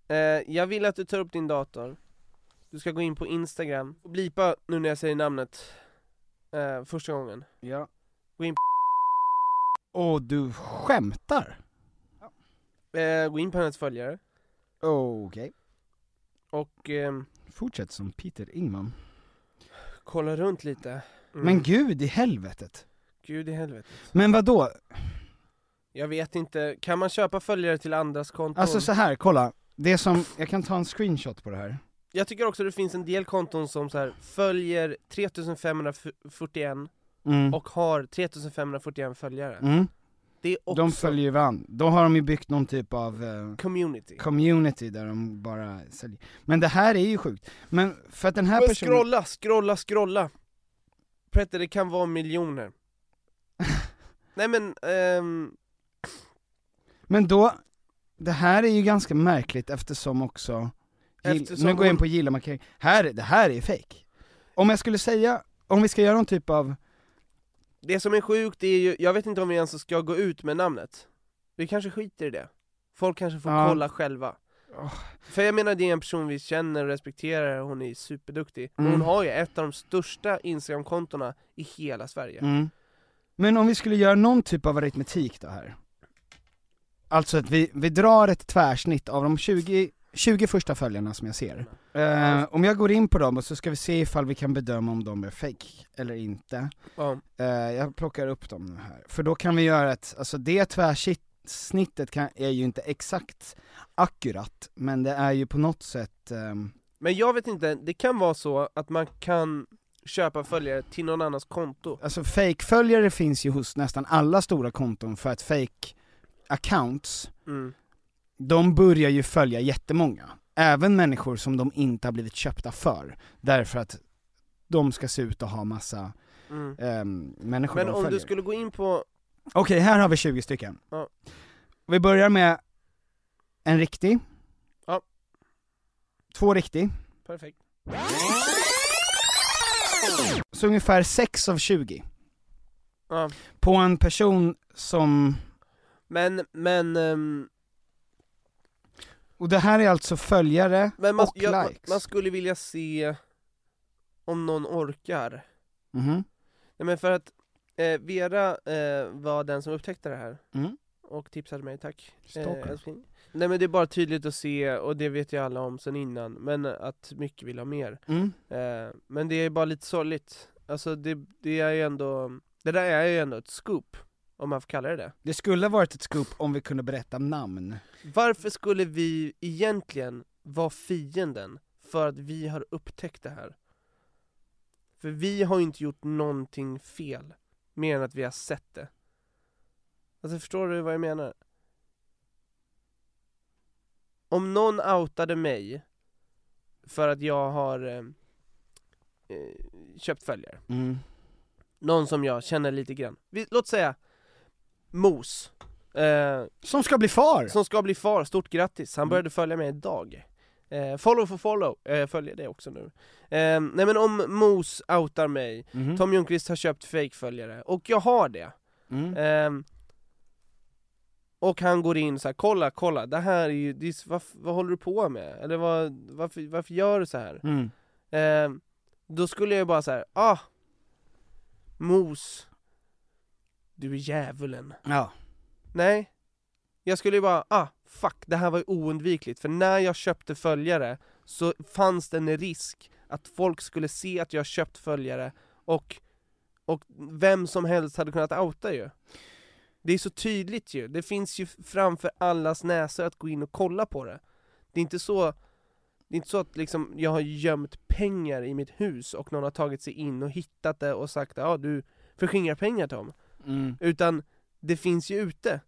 Eh, jag vill att du tar upp din dator, du ska gå in på instagram och blipa nu när jag säger namnet eh, första gången. Ja. Gå in Åh, du skämtar? Eh, gå in på hennes följare, Okej. och ehm, Fortsätt som Peter Ingman. kolla runt lite. Mm. Men gud i helvetet. Gud i helvete. Men vad då? Jag vet inte, kan man köpa följare till andras konton? Alltså så här, kolla. Det som, jag kan ta en screenshot på det här. Jag tycker också det finns en del konton som så här följer 3541 Mm. och har 3541 följare. Mm. Det är också De följer ju varandra. Då har de ju byggt någon typ av eh, community. community där de bara säljer. Men det här är ju sjukt. Men för att den här Men personen... scrolla, scrolla, scrolla! Petter, det kan vara miljoner. Nej men, ehm, Men då, det här är ju ganska märkligt eftersom också, Eftersom nu går jag in på gilla-markering, här, det här är fake. Om jag skulle säga, om vi ska göra någon typ av, det som är sjukt är ju, jag vet inte om vi ens ska gå ut med namnet. Vi kanske skiter i det. Folk kanske får Ja. kolla själva. För jag menar det är en person vi känner och respekterar, hon är superduktig. Mm. Hon har ju ett av de största Instagram-kontona i hela Sverige. mm. men om vi skulle göra någon typ av aritmetik då här. Alltså att vi, vi drar ett tvärsnitt av de 20, 20 första följarna som jag ser. Eh, om jag går in på dem och så ska vi se ifall vi kan bedöma om de är fake eller inte. Eh, jag plockar upp dem nu här. För då kan vi göra ett, alltså det tvärsnittet kan, är ju inte exakt akkurat, men det är ju på något sätt, ehm, Men jag vet inte, det kan vara så att man kan köpa följare till någon annans konto. alltså fake-följare finns ju hos nästan alla stora konton för att fake accounts, Mm. de börjar ju följa jättemånga. Även människor som de inte har blivit köpta för, därför att de ska se ut och ha massa Mm. ehm, människor Men de om följer. du skulle gå in på, Okej, här har vi 20 stycken. Ja. Vi börjar med en riktig. två riktig. Perfekt. Så ungefär 6 av 20. Ja. På en person som, Men, men, ehm, och det här är alltså följare men man, och jag, likes. man skulle vilja se om någon orkar. Mhm. Nej men för att eh, Vera eh, var den som upptäckte det här Mm. och tipsade mig, tack. Älskling. Nej men det är bara tydligt att se, och det vet ju alla om sen innan, men att mycket vill ha mer. Mm. Eh, men det är bara lite sorgligt. Alltså det, det är ju ändå, det där är ju ändå ett scoop, om man får kalla det det. Det skulle varit ett scoop om vi kunde berätta namn. Varför skulle vi egentligen vara fienden för att vi har upptäckt det här? För vi har ju inte gjort någonting fel, mer än att vi har sett det. Alltså förstår du vad jag menar? Om någon outade mig för att jag har eh, eh, köpt följare, Mm. någon som jag känner lite grann, vi, låt säga Mos, eh, Som ska bli far! som ska bli far, stort grattis, han Mm. började följa mig idag eh, Follow for follow, eh, följer det också nu eh, Nej men om Mos outar mig, Mhm. Tom Ljungqvist har köpt fake-följare, och jag har det Mm. Ehm, och han går in så här, kolla, kolla, det här är ju, det är, vad, vad håller du på med? Eller vad, varför, varför gör du så här? Mm. Ehm, då skulle jag bara så här, ah, Mos, du är djävulen. Ja. Nej, jag skulle ju bara, ah, fuck, det här var ju oundvikligt, för när jag köpte följare så fanns det en risk att folk skulle se att jag köpt följare och, och vem som helst hade kunnat outa ju. Det är så tydligt ju, det finns ju framför allas näsor att gå in och kolla på det. Det är inte så, det är inte så att liksom jag har gömt pengar i mitt hus och någon har tagit sig in och hittat det och sagt ja ah, du förskingrar pengar Tom. Mm. Utan det finns ju ute.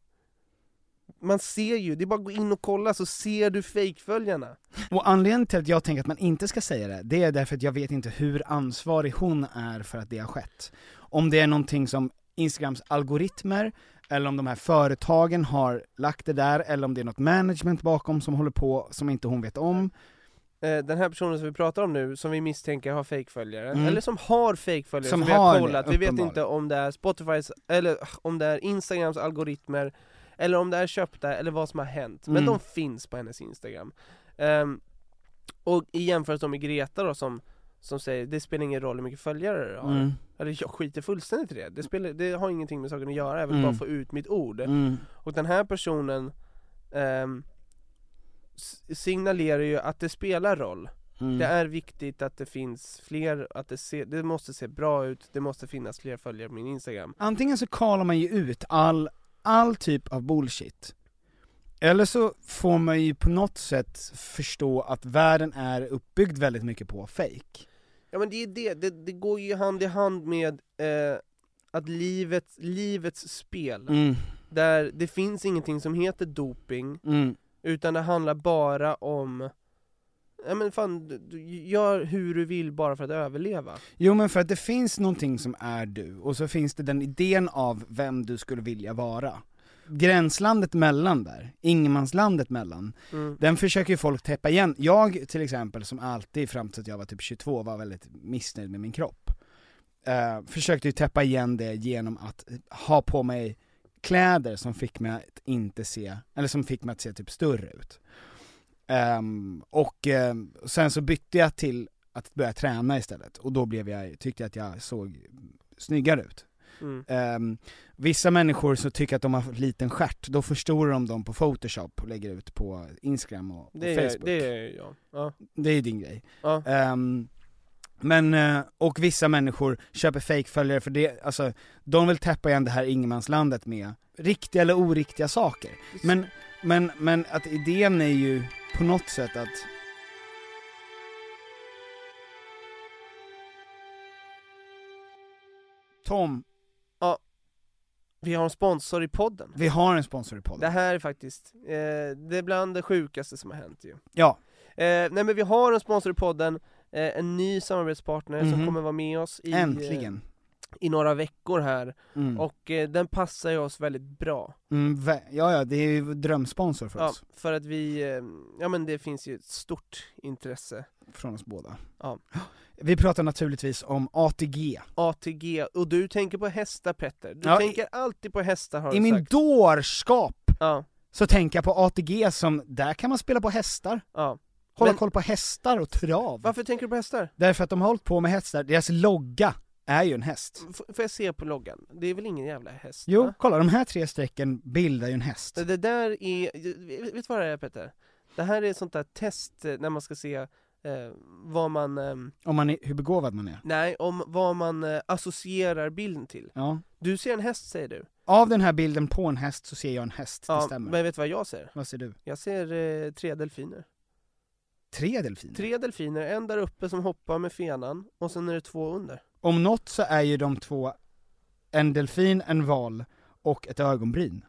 Man ser ju, det är bara att gå in och kolla så ser du fejkföljarna. Och anledningen till att jag tänker att man inte ska säga det, det är därför att jag vet inte hur ansvarig hon är för att det har skett. Om det är någonting som Instagrams algoritmer, eller om de här företagen har lagt det där, eller om det är något management bakom som håller på, som inte hon vet om. Eh, Den här personen som vi pratar om nu, som vi misstänker har fejkföljare, Mm. eller som har fejkföljare, Som som, vi har det, kollat, vi vet inte om det är Spotifys, eller om det är Instagrams algoritmer, eller om det är köpta, eller vad som har hänt. Men Mm. de finns på hennes Instagram. Ehm, och i jämförelse med Greta då som, som säger, det spelar ingen roll hur mycket följare du har. Mm. Eller jag skiter fullständigt i det, det, spelar, det har ingenting med saken att göra, jag vill Mm. bara få ut mitt ord. Mm. Och den här personen s- signalerar ju att det spelar roll. Mm. Det är viktigt att det finns fler, att det, se, det måste se bra ut, det måste finnas fler följare på min Instagram. Antingen så kallar man ju ut all, all typ av bullshit, eller så får man ju på något sätt förstå att världen är uppbyggd väldigt mycket på fake. Ja men det är det, det, det går ju hand i hand med eh, att livet, livets spel, Mm. där det finns ingenting som heter doping, Mm. utan det handlar bara om Ja men fan, du, du gör hur du vill bara för att överleva. Jo men för att det finns någonting som är du, och så finns det den idén av vem du skulle vilja vara. Gränslandet mellan där, ingenmanslandet mellan, Mm. den försöker ju folk täppa igen. Jag till exempel, som alltid fram till att jag var typ 22 var väldigt missnöjd med min kropp, eh, försökte ju täppa igen det genom att ha på mig kläder som fick mig att inte se, eller som fick mig att se typ större ut. Ehm, och ehm, sen så bytte jag till att börja träna istället, och då blev jag, tyckte jag att jag såg snyggare ut. Mm. Ehm, vissa människor som tycker att de har liten stjärt, då förstorar de dem på photoshop och lägger ut på Instagram och, och Det, är, Facebook. det är jag. Ja. Det är din grej. Ja. Men, eh, och vissa människor köper fake-följare för det, alltså, de vill täppa igen det här ingenmanslandet med riktiga eller oriktiga saker. Men, men, men att idén är ju på något sätt att Tom, Vi har en sponsor i podden. vi har en sponsor i podden. Det här är faktiskt, eh, det är bland det sjukaste som har hänt ju. Ja. Eh, nej men vi har en sponsor i podden, eh, en ny samarbetspartner som Mhm. kommer vara med oss i, Äntligen. I några veckor här, Mm. och eh, den passar ju oss väldigt bra. Mm, ja, ja, det är ju drömsponsor för Ja, oss, för att vi, eh, ja men det finns ju ett stort intresse. från oss båda. Ja. Vi pratar naturligtvis om ATG. ATG, och du tänker på hästar Petter, du Ja, tänker alltid på hästar har I du min sagt. dårskap Ja, så tänker jag på ATG som, där kan man spela på hästar. ja. Hålla Men- koll på hästar och trav. Varför tänker du på hästar? Därför att de har hållit på med hästar, deras logga är ju en häst. F- får jag se på loggan? Det är väl ingen jävla häst? Jo, va? kolla de här tre strecken bildar ju en häst. Det, det där är, vet du vad det är Petter? Det här är ett sånt där test eh, när man ska se eh, vad man, ehm, Om man är, hur begåvad man är. nej, om vad man eh, associerar bilden till. Ja. Du ser en häst säger du? Av den här bilden på en häst så ser jag en häst, det Ja, stämmer. men vet du vad jag ser? Vad ser du? Jag ser eh, tre delfiner. Tre delfiner? Tre delfiner, en där uppe som hoppar med fenan, och sen är det två under. Om något så är ju de två en delfin, en val och ett ögonbryn.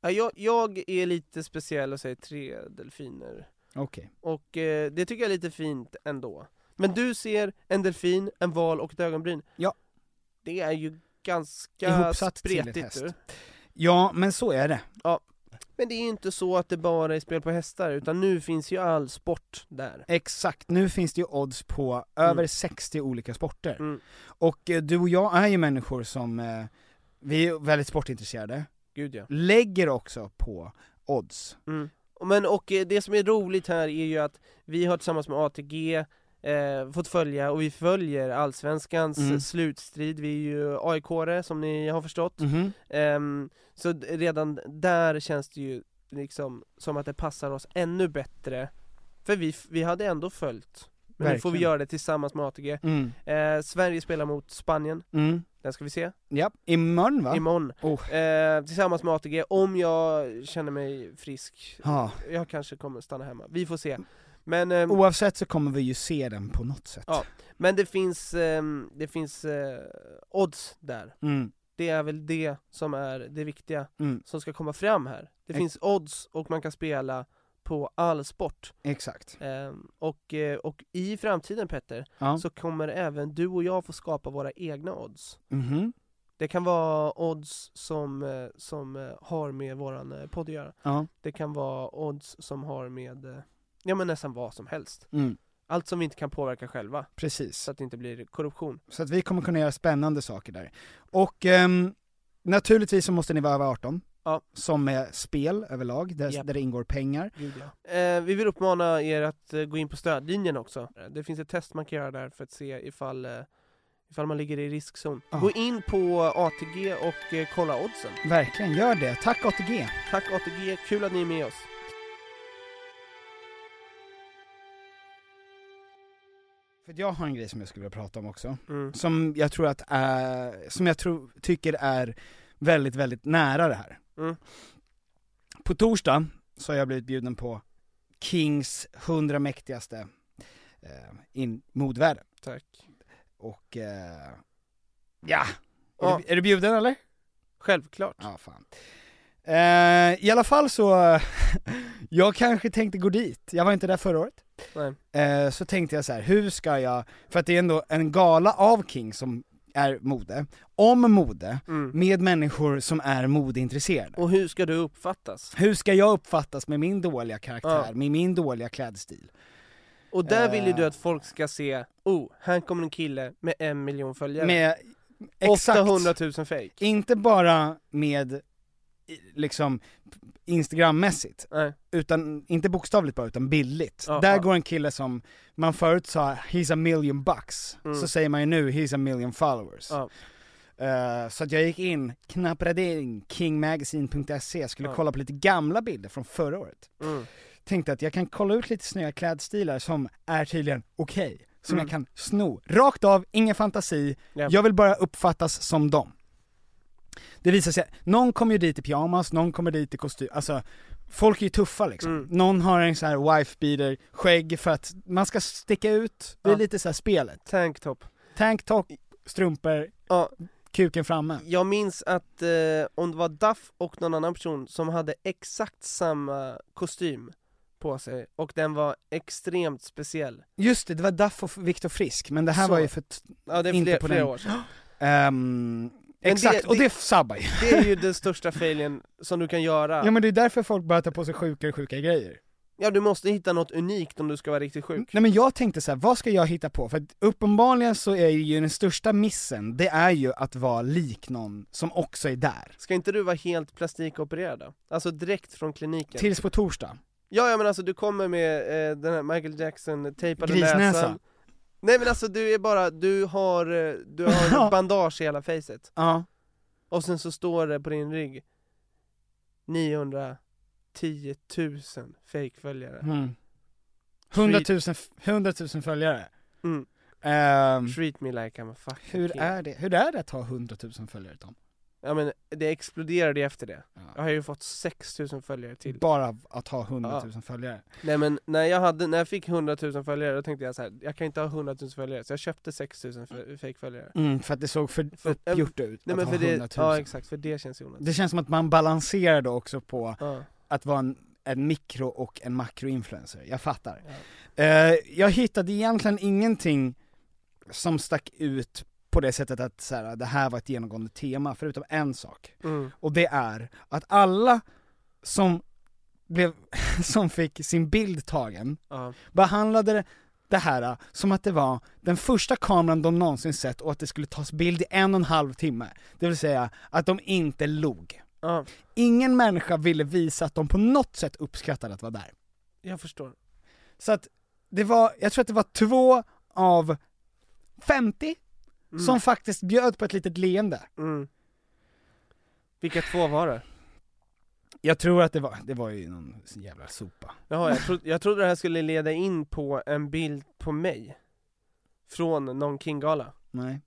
Ja, jag, jag är lite speciell och säger tre delfiner. Okej. Och eh, det tycker jag är lite fint ändå. Men du ser en delfin, en val och ett ögonbryn. Ja. Det är ju ganska Ihopsatt till ett spretigt häst. du. Ja, men så är det. Men det är ju inte så att det bara är spel på hästar, utan nu finns ju all sport där. Exakt, nu finns det ju odds på över 60 olika sporter. Mm. Och eh, du och jag är ju människor som, eh, vi är väldigt sportintresserade, Gud ja. lägger också på odds. Mm. Men och eh, det som är roligt här är ju att vi har tillsammans med ATG eh, fått följa, och vi följer Allsvenskans Mm. slutstrid, vi är ju AIK-are som ni har förstått. Mhm. Ehm, så redan där känns det ju liksom som att det passar oss ännu bättre För vi, vi hade ändå följt Men nu får vi Verkligen. göra det tillsammans med ATG Mm. eh, Sverige spelar mot Spanien, Mm. den ska vi se Ja, imorgon va? imorgon Oh. eh, Tillsammans med ATG, om jag känner mig frisk Ja. Jag kanske kommer stanna hemma, vi får se Men, ehm, Oavsett så kommer vi ju se den på något sätt. Ja. men det finns, ehm, det finns eh, odds där Mm. Det är väl det som är det viktiga Mm. som ska komma fram här. Det Ex- finns odds och man kan spela på all sport. Exakt. Ehm, och, eh, och i framtiden Petter, Ja. så kommer även du och jag få skapa våra egna odds. Mhm. Det kan vara odds som, eh, som eh, har med våran eh, podd att göra. Ja. Det kan vara odds som har med, eh, ja men nästan vad som helst. Mm. Allt som vi inte kan påverka själva, Precis. så att det inte blir korruption. Så att vi kommer kunna göra spännande saker där. Och ehm, naturligtvis så måste ni vara över 18. Ja. Som med spel överlag, där, Japp. där det ingår pengar. Gud, ja. eh, vi vill uppmana er att eh, gå in på stödlinjen också. Det finns ett test man kan göra där för att se ifall, eh, ifall man ligger i riskzon. Ja. Gå in på ATG och eh, kolla oddsen. Verkligen, gör det. Tack ATG. Tack ATG, kul att ni är med oss. För jag har en grej som jag skulle vilja prata om också. Mm. Som jag tror att är, som jag tror, tycker är väldigt, väldigt nära det här. Mm. På torsdag så har jag blivit bjuden på Kings 100 mäktigaste eh, in modvärlden. Tack. Och, eh, ja! Ja. Är, du, är du bjuden eller? Självklart. Ja, fan. Eh, I alla fall så, jag kanske tänkte gå dit, jag var inte där förra året. Eh, så tänkte jag så här, hur ska jag, för att det är ändå en gala av King som är mode, om mode, Mm. med människor som är modeintresserade. Och hur ska du uppfattas? Hur ska jag uppfattas med min dåliga karaktär, Ja. med min dåliga klädstil? Och där vill ju Eh. du att folk ska se, oh, här kommer en kille med en miljon följare. Med, exakt, 800 000 fake. inte bara med, liksom, instagrammässigt, Nej. utan, inte bokstavligt bara, utan bildligt. Ja, Där ja. går en kille som, man förut sa 'he's a million bucks' Mm. så säger man ju nu 'he's a million followers' Ja. Eh, Så att jag gick in, knappade in kingmagazine.se, skulle kolla på lite gamla bilder från förra året. Mm. Tänkte att jag kan kolla ut lite snygga klädstilar som är tydligen okej, som Mm. jag kan sno. Rakt av, ingen fantasi, Ja. jag vill bara uppfattas som dem. Det visar sig, någon kommer ju dit i pyjamas, någon kommer dit i kostym, alltså Folk är ju tuffa liksom. Mm. Någon har en sån här wife beater, skägg för att man ska sticka ut, det är Ja. lite så här spelet. Tanktop. Tanktop, strumpor, Ja, kuken framme. jag minns att eh, om det var Duff och någon annan person som hade exakt samma kostym på sig, och den var extremt speciell. Just det, det var Duff och Viktor Frisk, men det här Så. var ju för Ja det är Inte fler, på flera den. år sedan. Ehm, det- exakt, och det- det sabbar ju. Det är ju den största failen som du kan göra. Ja men det är därför folk börjar ta på sig sjukare och sjukare grejer. Ja du måste hitta något unikt om du ska vara riktigt sjuk. Nej men jag tänkte så här, vad ska jag hitta på? För att uppenbarligen så är ju den största missen, det är ju att vara lik någon som också är där. Ska inte du vara helt plastikopererad då? Alltså direkt från kliniken? Tills på torsdag. Ja, ja men alltså du kommer med eh, den här Michael Jackson tejpade Grisnäsa. näsan Nej men alltså du är bara, du har, eh, du har bandage i hela facet Ja. Och sen så står det på din rygg 910 000 fejkföljare Mm. 100 000, 100 000 följare. Mm. Ehm, Treat me like I'm a fucking hur king. är det? Hur är det att ha 100 000 följare Tom? Ja men det exploderade efter det Ja. Jag har ju fått 6000 följare till Bara att ha 100 000 Ja. följare. Nej men när jag, hade, när jag fick 100 000 följare då tänkte jag så här: jag kan inte ha 100 000 följare så jag köpte 6000 f- fejkföljare Mm, för att det såg för, För- uppgjort ut Nej att men ha för det, 100 000. ja exakt, för det känns ju onödigt Det känns som att man balanserar då också på ja. att vara en, en mikro och en makroinfluencer, jag fattar. Eh, jag hittade egentligen ingenting som stack ut på det sättet att så här, det här var ett genomgående tema, förutom en sak. Mm. Och det är att alla som blev, som fick sin bild tagen, Ja. behandlade det- här som att det var den första kameran de någonsin sett och att det skulle tas bild i en och en halv timme. Det vill säga att de inte log. ja, Ingen människa ville visa att de på något sätt uppskattade att vara där. jag förstår Så att det var, jag tror att det var två av 50 Mm. som faktiskt bjöd på ett litet leende. mm. Vilka två var det? Jag tror att det var, det var ju någon jävla sopa. Jaha, jag, tro, jag trodde det här skulle leda in på en bild på mig Från någon King-gala Nej.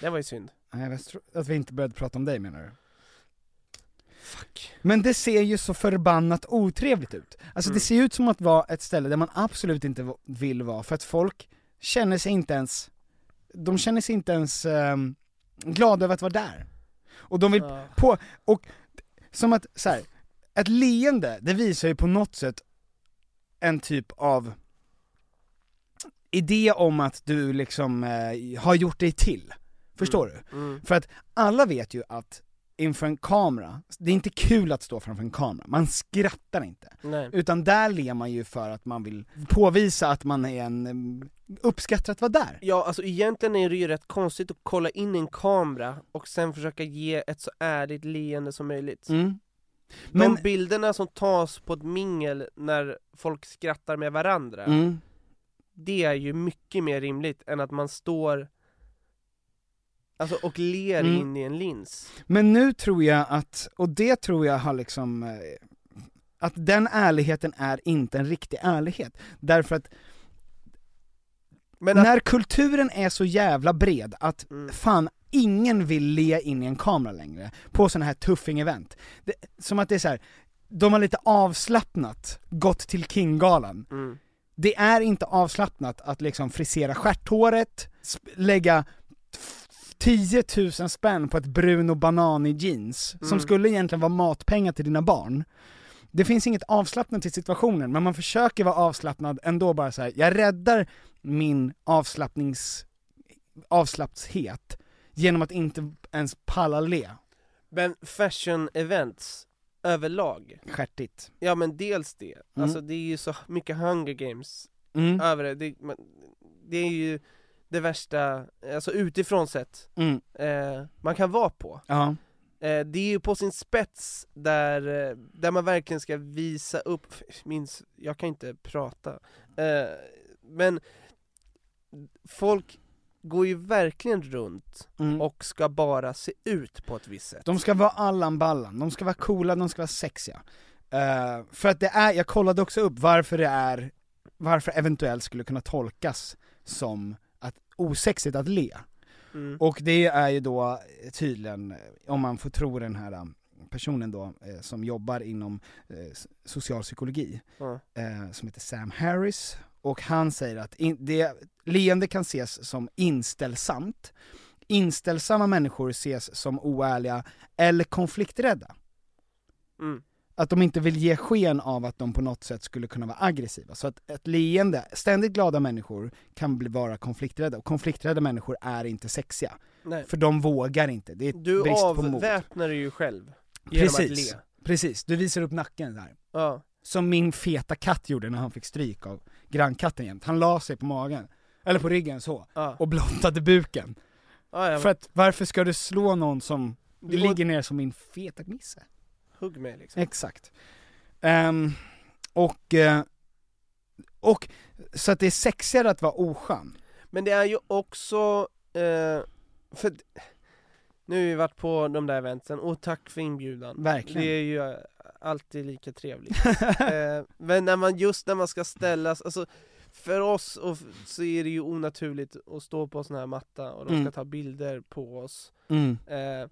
Det var ju synd Nej, jag tror att vi inte började prata om dig menar du? Fuck Men det ser ju så förbannat otrevligt ut. Alltså Mm. det ser ut som att vara ett ställe där man absolut inte vill vara, för att folk känner sig inte ens, de känner sig inte ens ehm, glada över att vara där. Och de vill Ja. på, och som att, så här, ett leende, det visar ju på något sätt en typ av idé om att du liksom eh, har gjort dig till. Förstår du? mm. För att alla vet ju att inför en kamera, det är inte kul att stå framför en kamera, man skrattar inte. Nej Utan där ler man ju för att man vill påvisa att man är en, em, uppskattar att vara där. Ja, alltså egentligen är det ju rätt konstigt att kolla in i en kamera och sen försöka ge ett så ärligt leende som möjligt Mm. Men, De bilderna som tas på ett mingel när folk skrattar med varandra mm, Det är ju mycket mer rimligt än att man står Alltså och ler Mm. in i en lins men nu tror jag att, och det tror jag har liksom, eh, att den ärligheten är inte en riktig ärlighet. Därför att att, när kulturen är så jävla bred att Mm. fan ingen vill le in i en kamera längre på sådana här tuffing-event. Det, som att det är så här. de har lite avslappnat gått till King-galan. mm. Det är inte avslappnat att liksom frisera stjärthåret, lägga 10 000 spänn på ett Bruno Banani jeans, som Mm. skulle egentligen vara matpengar till dina barn. Det finns inget avslappnat i situationen, men man försöker vara avslappnad ändå bara så här. jag räddar min avslappnings, avslappshet genom att inte ens palla le. Men fashion events överlag Stjärtigt. Ja men dels det, Mm. alltså det är ju så mycket hunger games Mm. över det, det, man, det är ju det värsta, alltså utifrån sett, Mm. eh, man kan vara på Ja. eh, Det är ju på sin spets där, eh, där man verkligen ska visa upp, minns, jag kan inte prata eh, Men folk går ju verkligen runt Mm. och ska bara se ut på ett visst sätt De ska vara Allan Ballan, de ska vara coola, de ska vara sexiga. Eh, för att det är, jag kollade också upp varför det är, varför eventuellt skulle kunna tolkas som osexigt att le. mm. Och det är ju då tydligen, om man får tro den här um, personen då, eh, som jobbar inom eh, s- socialpsykologi, ja. eh, som heter Sam Harris, och han säger att in, det, leende kan ses som inställsamt, inställsamma människor ses som oärliga eller konflikträdda. mm. Att de inte vill ge sken av att de på något sätt skulle kunna vara aggressiva. Så att ett leende, ständigt glada människor kan bli, vara konflikträdda, och konflikträdda människor är inte sexiga. Nej. För de vågar inte, det är Du brist på mod. avväpnar dig ju själv genom att Precis, le. precis. Du visar upp nacken där. Ja. Som min feta katt gjorde när han fick stryk av grannkatten jämt. Han la sig på magen, eller på ryggen så, Ja. och blottade buken. Ja, ja, För att varför ska du slå någon som går- ligger ner som min feta gnisse? Hugg mig liksom. Exakt. Ehm, och, eh, och, så att det är sexigare att vara oskön. Men det är ju också, eh, för nu har vi varit på de där eventsen, och tack för inbjudan. Verkligen. Det är ju eh, alltid lika trevligt. eh, men när man, just när man ska ställas, alltså för oss och så är det ju onaturligt att stå på en sån här matta och de ska Mm. ta bilder på oss. Mm, Eh,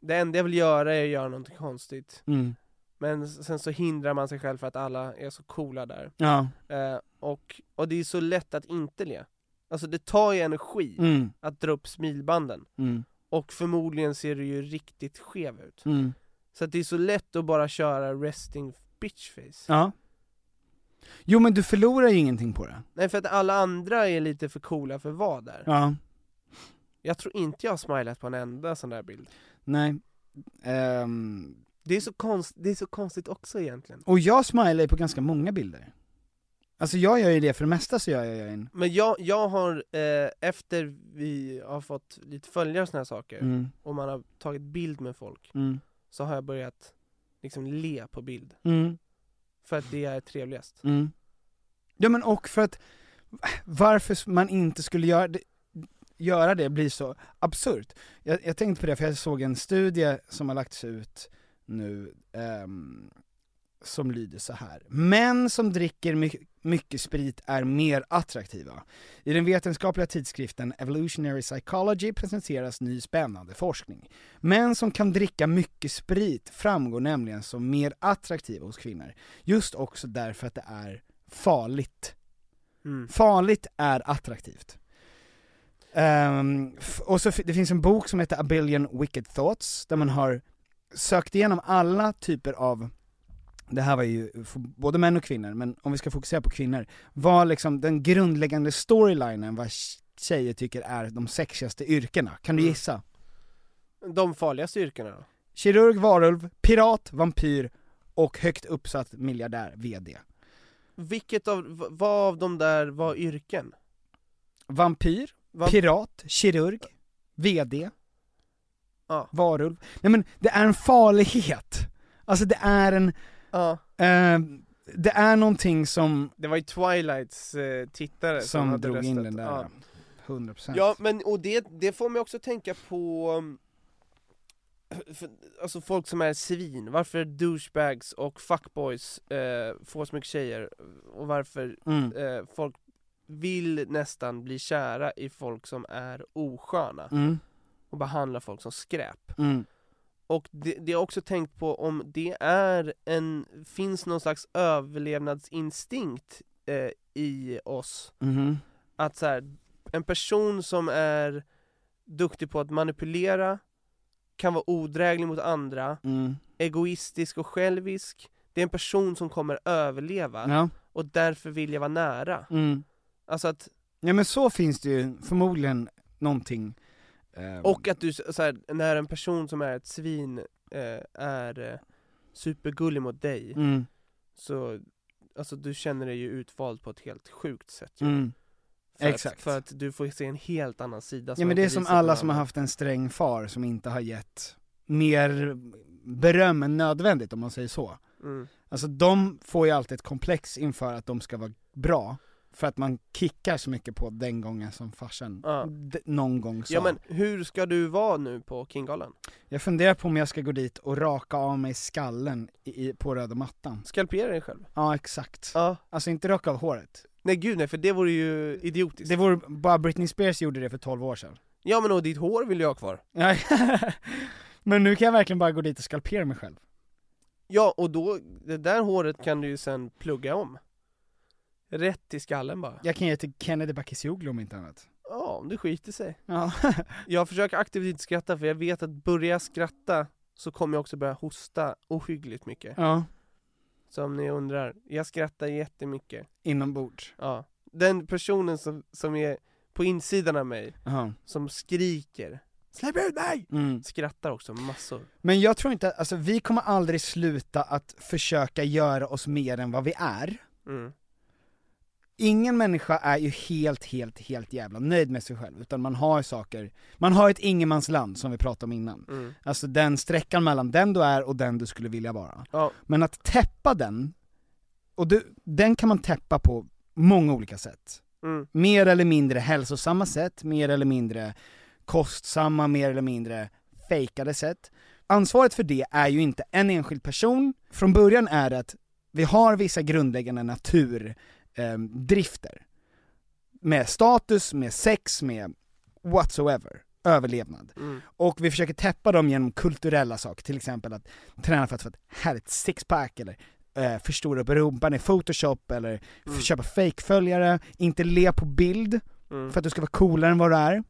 det enda jag vill göra är att göra någonting konstigt. mm, Men sen så hindrar man sig själv för att alla är så coola där. ja, Eh, och, och det är så lätt att inte le. Alltså det tar ju energi mm, att dra upp smilbanden. mm, Och förmodligen ser du ju riktigt skev ut. mm. Så att det är så lätt att bara köra resting bitch face. Ja. Jo men du förlorar ju ingenting på det. Nej för att alla andra är lite för coola för att vara där. Ja, Jag tror inte jag har smilat på en enda sån där bild. Nej. Ehm, Det är så, konst, det är så konstigt också egentligen. och jag smilar ju på ganska många bilder. Alltså jag gör ju det, för det mesta så gör jag en... Men jag, jag har, eh, efter vi har fått lite följare och såna här saker, Mm, och man har tagit bild med folk, mm, så har jag börjat liksom le på bild. mm, För att det är trevligast. mm. Ja men och för att varför man inte skulle göra det, göra det blir så absurt. Jag, jag tänkte på det för jag såg en studie som har lagts ut nu, ehm, som lyder så här. Män som dricker my- mycket sprit är mer attraktiva. I den vetenskapliga tidskriften Evolutionary Psychology presenteras ny spännande forskning. Män som kan dricka mycket sprit framgår nämligen som mer attraktiva hos kvinnor. Just också därför att det är farligt. Mm. Farligt är attraktivt. F- och så det finns en bok som heter A Billion Wicked Thoughts, där man har sökt igenom alla typer av, det här var ju både män och kvinnor, men om vi ska fokusera på kvinnor, vad liksom den grundläggande storylinen, vad tj- tjejer tycker är de sexigaste yrkena. Kan du Mm. gissa? De farligaste yrkena? Kirurg, varulv, pirat, vampyr och högt uppsatt miljardär, VD. Vilket av, vad av de där var yrken? Vampyr, Va- pirat, kirurg, VD, Ja. varulv. Nej men det är en farlighet. Alltså det är en, ja. eh, det är någonting som, Det var ju Twilights eh, tittare som, som hade drog in röstat. den där, Ja. 100%. Ja men och det, det får mig också tänka på um, för, Alltså folk som är svin, varför douchebags och fuckboys eh, får så mycket tjejer och varför Mm. eh, folk vill nästan bli kära i folk som är osköna Mm. och behandlar folk som skräp. Mm. Och det, det jag också tänkt på om det är en, finns någon slags överlevnadsinstinkt eh, i oss Mhm. att så här, en person som är duktig på att manipulera, kan vara odräglig mot andra, Mm. egoistisk och självisk, det är en person som kommer överleva, Ja. och därför vill jag vara nära. Mm. Alltså att, ja men så finns det ju förmodligen någonting ehm, och att du, så här, när en person som är ett svin eh, är eh, supergullig mot dig, mm. så Alltså du känner dig ju utvald på ett helt sjukt sätt ju. Mm. för exakt. Att, för att du får se en helt annan sida Ja men det är som alla som har haft en sträng far som inte har gett mer beröm än nödvändigt om man säger så. mm. Alltså de får ju alltid ett komplex inför att de ska vara bra, för att man kickar så mycket på den gången som farsan Ja. d- någon gång sa. Ja men hur ska du vara nu på Kinggalan? Jag funderar på om jag ska gå dit och raka av mig skallen i, på röda mattan. Skalpera dig själv? Ja exakt. Ja. Alltså inte raka av håret. Nej gud nej, för det vore ju idiotiskt. Det vore, bara Britney Spears gjorde det för 12 år sedan. Ja men och ditt hår vill jag ha kvar. Men nu kan jag verkligen bara gå dit och skalpera mig själv. Ja och då, det där håret kan du ju sen plugga om. Rätt i skallen bara. Jag kan ge till Kennedy Bakircioglu om inte annat. Ja, om det skiter sig. Ja. Jag försöker aktivt inte skratta för jag vet att börjar jag skratta så kommer jag också börja hosta ohyggligt mycket. ja. Så om ni undrar, jag skrattar jättemycket. Inombords. Ja. Den personen som, som är på insidan av mig, Jaha. som skriker Släpp ut mig! Mm. Skrattar också massor. Men jag tror inte, alltså vi kommer aldrig sluta att försöka göra oss mer än vad vi är. Mm. Ingen människa är ju helt, helt, helt jävla nöjd med sig själv, utan man har saker, man har ett ingenmansland som vi pratade om innan. Mm. Alltså den sträckan mellan den du är och den du skulle vilja vara. Ja. Men att täppa den, och du, den kan man täppa på många olika sätt. Mm. Mer eller mindre hälsosamma sätt, mer eller mindre kostsamma, mer eller mindre fejkade sätt. Ansvaret för det är ju inte en enskild person, från början är det att vi har vissa grundläggande naturdrifter. med status, med sex, med whatsoever, överlevnad. Mm. Och vi försöker täppa dem genom kulturella saker, till exempel att träna för att få ett härligt sixpack, eller eh, förstora upp rumpan i photoshop, eller Mm. köpa fake-följare, inte le på bild, Mm. för att du ska vara coolare än vad du är.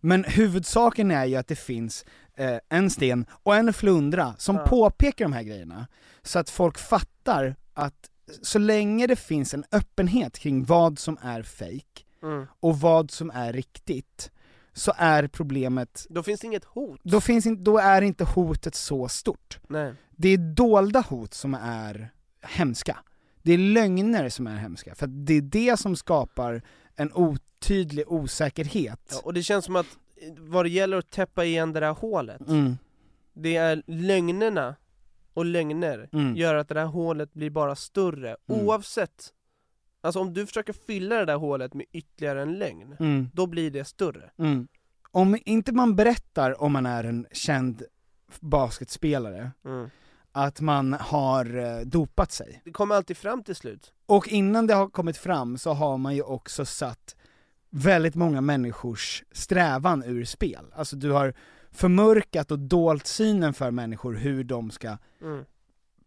Men huvudsaken är ju att det finns eh, en sten och en flundra som Ja. påpekar de här grejerna, så att folk fattar att så länge det finns en öppenhet kring vad som är fake Mm. och vad som är riktigt, så är problemet, Då finns det inget hot. då, finns in, då är inte hotet så stort. Nej. Det är dolda hot som är hemska. Det är lögner som är hemska, för det är det som skapar en otydlig osäkerhet. Ja, och det känns som att eh, vad det gäller att täppa igen det där hålet, Mm. det är lögnerna och lögner Mm. gör att det där hålet blir bara större, Mm. oavsett Alltså om du försöker fylla det där hålet med ytterligare en lögn, Mm. då blir det större Mm. Om inte man berättar om man är en känd basketspelare, mm. att man har eh, dopat sig, Det kommer alltid fram till slut och innan det har kommit fram så har man ju också satt väldigt många människors strävan ur spel. Alltså du har förmörkat och dolt synen för människor hur de ska mm.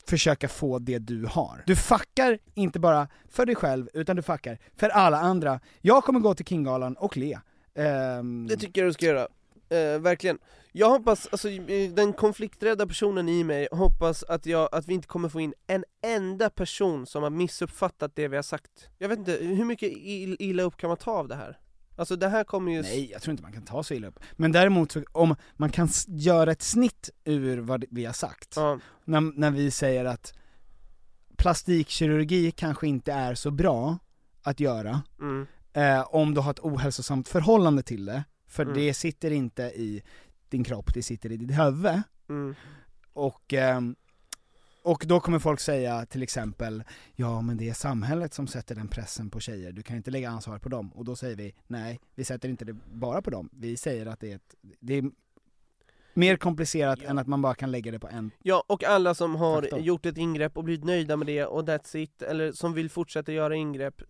försöka få det du har. Du fuckar inte bara för dig själv, utan du fuckar för alla andra. Jag kommer gå till Kinggalan och le. Ehm, Det tycker jag du ska göra, eh, verkligen Jag hoppas, alltså den konflikträdda personen i mig hoppas att, jag, att vi inte kommer få in en enda person som har missuppfattat det vi har sagt Jag vet inte, hur mycket ill- illa upp kan man ta av det här? Alltså det här kommer ju... Nej, jag tror inte man kan ta så illa upp. Men däremot, så, om man kan göra ett snitt ur vad vi har sagt, Ja, när, när vi säger att plastikkirurgi kanske inte är så bra att göra, mm, eh, om du har ett ohälsosamt förhållande till det, för Mm. det sitter inte i din kropp, det sitter i ditt huvud. mm, Och, ehm, och då kommer folk säga till exempel, ja men det är samhället som sätter den pressen på tjejer, du kan inte lägga ansvar på dem. Och då säger vi, nej, vi sätter inte det bara på dem. Vi säger att det är, ett, det är mer komplicerat Ja. än att man bara kan lägga det på en. Ja, och alla som har Faktor. gjort ett ingrepp och blivit nöjda med det och that's it, eller som vill fortsätta göra ingrepp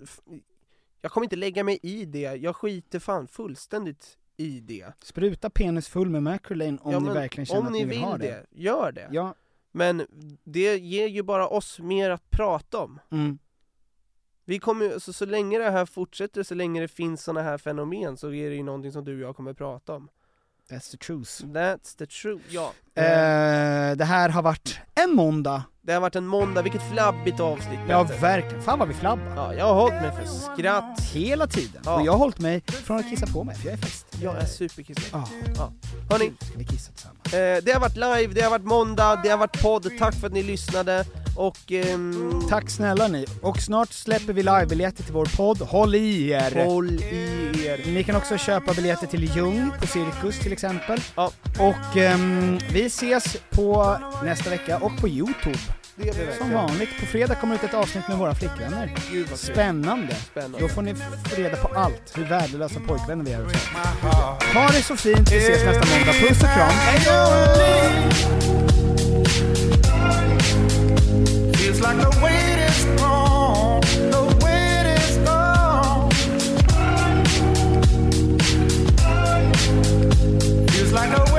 Jag kommer inte lägga mig i det, jag skiter fan fullständigt i det Spruta penis full med Macrolane om ja, ni verkligen känner om att ni ni vill, vill ha det, det. gör det! Ja, Men det ger ju bara oss mer att prata om mm, Vi kommer ju, så, så länge det här fortsätter, så länge det finns såna här fenomen så är det ju någonting som du och jag kommer prata om that's the truth. That's the truth, ja Eh, det här har varit en måndag. Det har varit en måndag, vilket flabbigt avsnitt Ja verkligen, fan vad vi flabbar. Ja, jag har hållit mig för skratt Hela tiden. Ja. Och jag har hållit mig från att kissa på mig, för jag är fest. Jag är superkissig Ja. ja. Hörni, Ska vi kissa tillsammans? Eh, det har varit live, det har varit måndag, det har varit podd, tack för att ni lyssnade och... ehm, Tack snälla ni, och snart släpper vi livebiljetter till vår podd, håll i er! Håll i er! Ni kan också köpa biljetter till Ljung på Cirkus till exempel. Ja. Och ehm, vi ses på nästa vecka och på Youtube. Det gör vi Som verkligen. vanligt, på fredag kommer ut ett avsnitt med våra flickvänner. Gud vad kul. Spännande! Spännande. Då får ni reda på allt, hur värdelösa pojkvänner vi är och så. Ha det så fint, vi ses nästa måndag. Puss och kram! Feels like the weight is gone, the weight is gone. Feels like the weight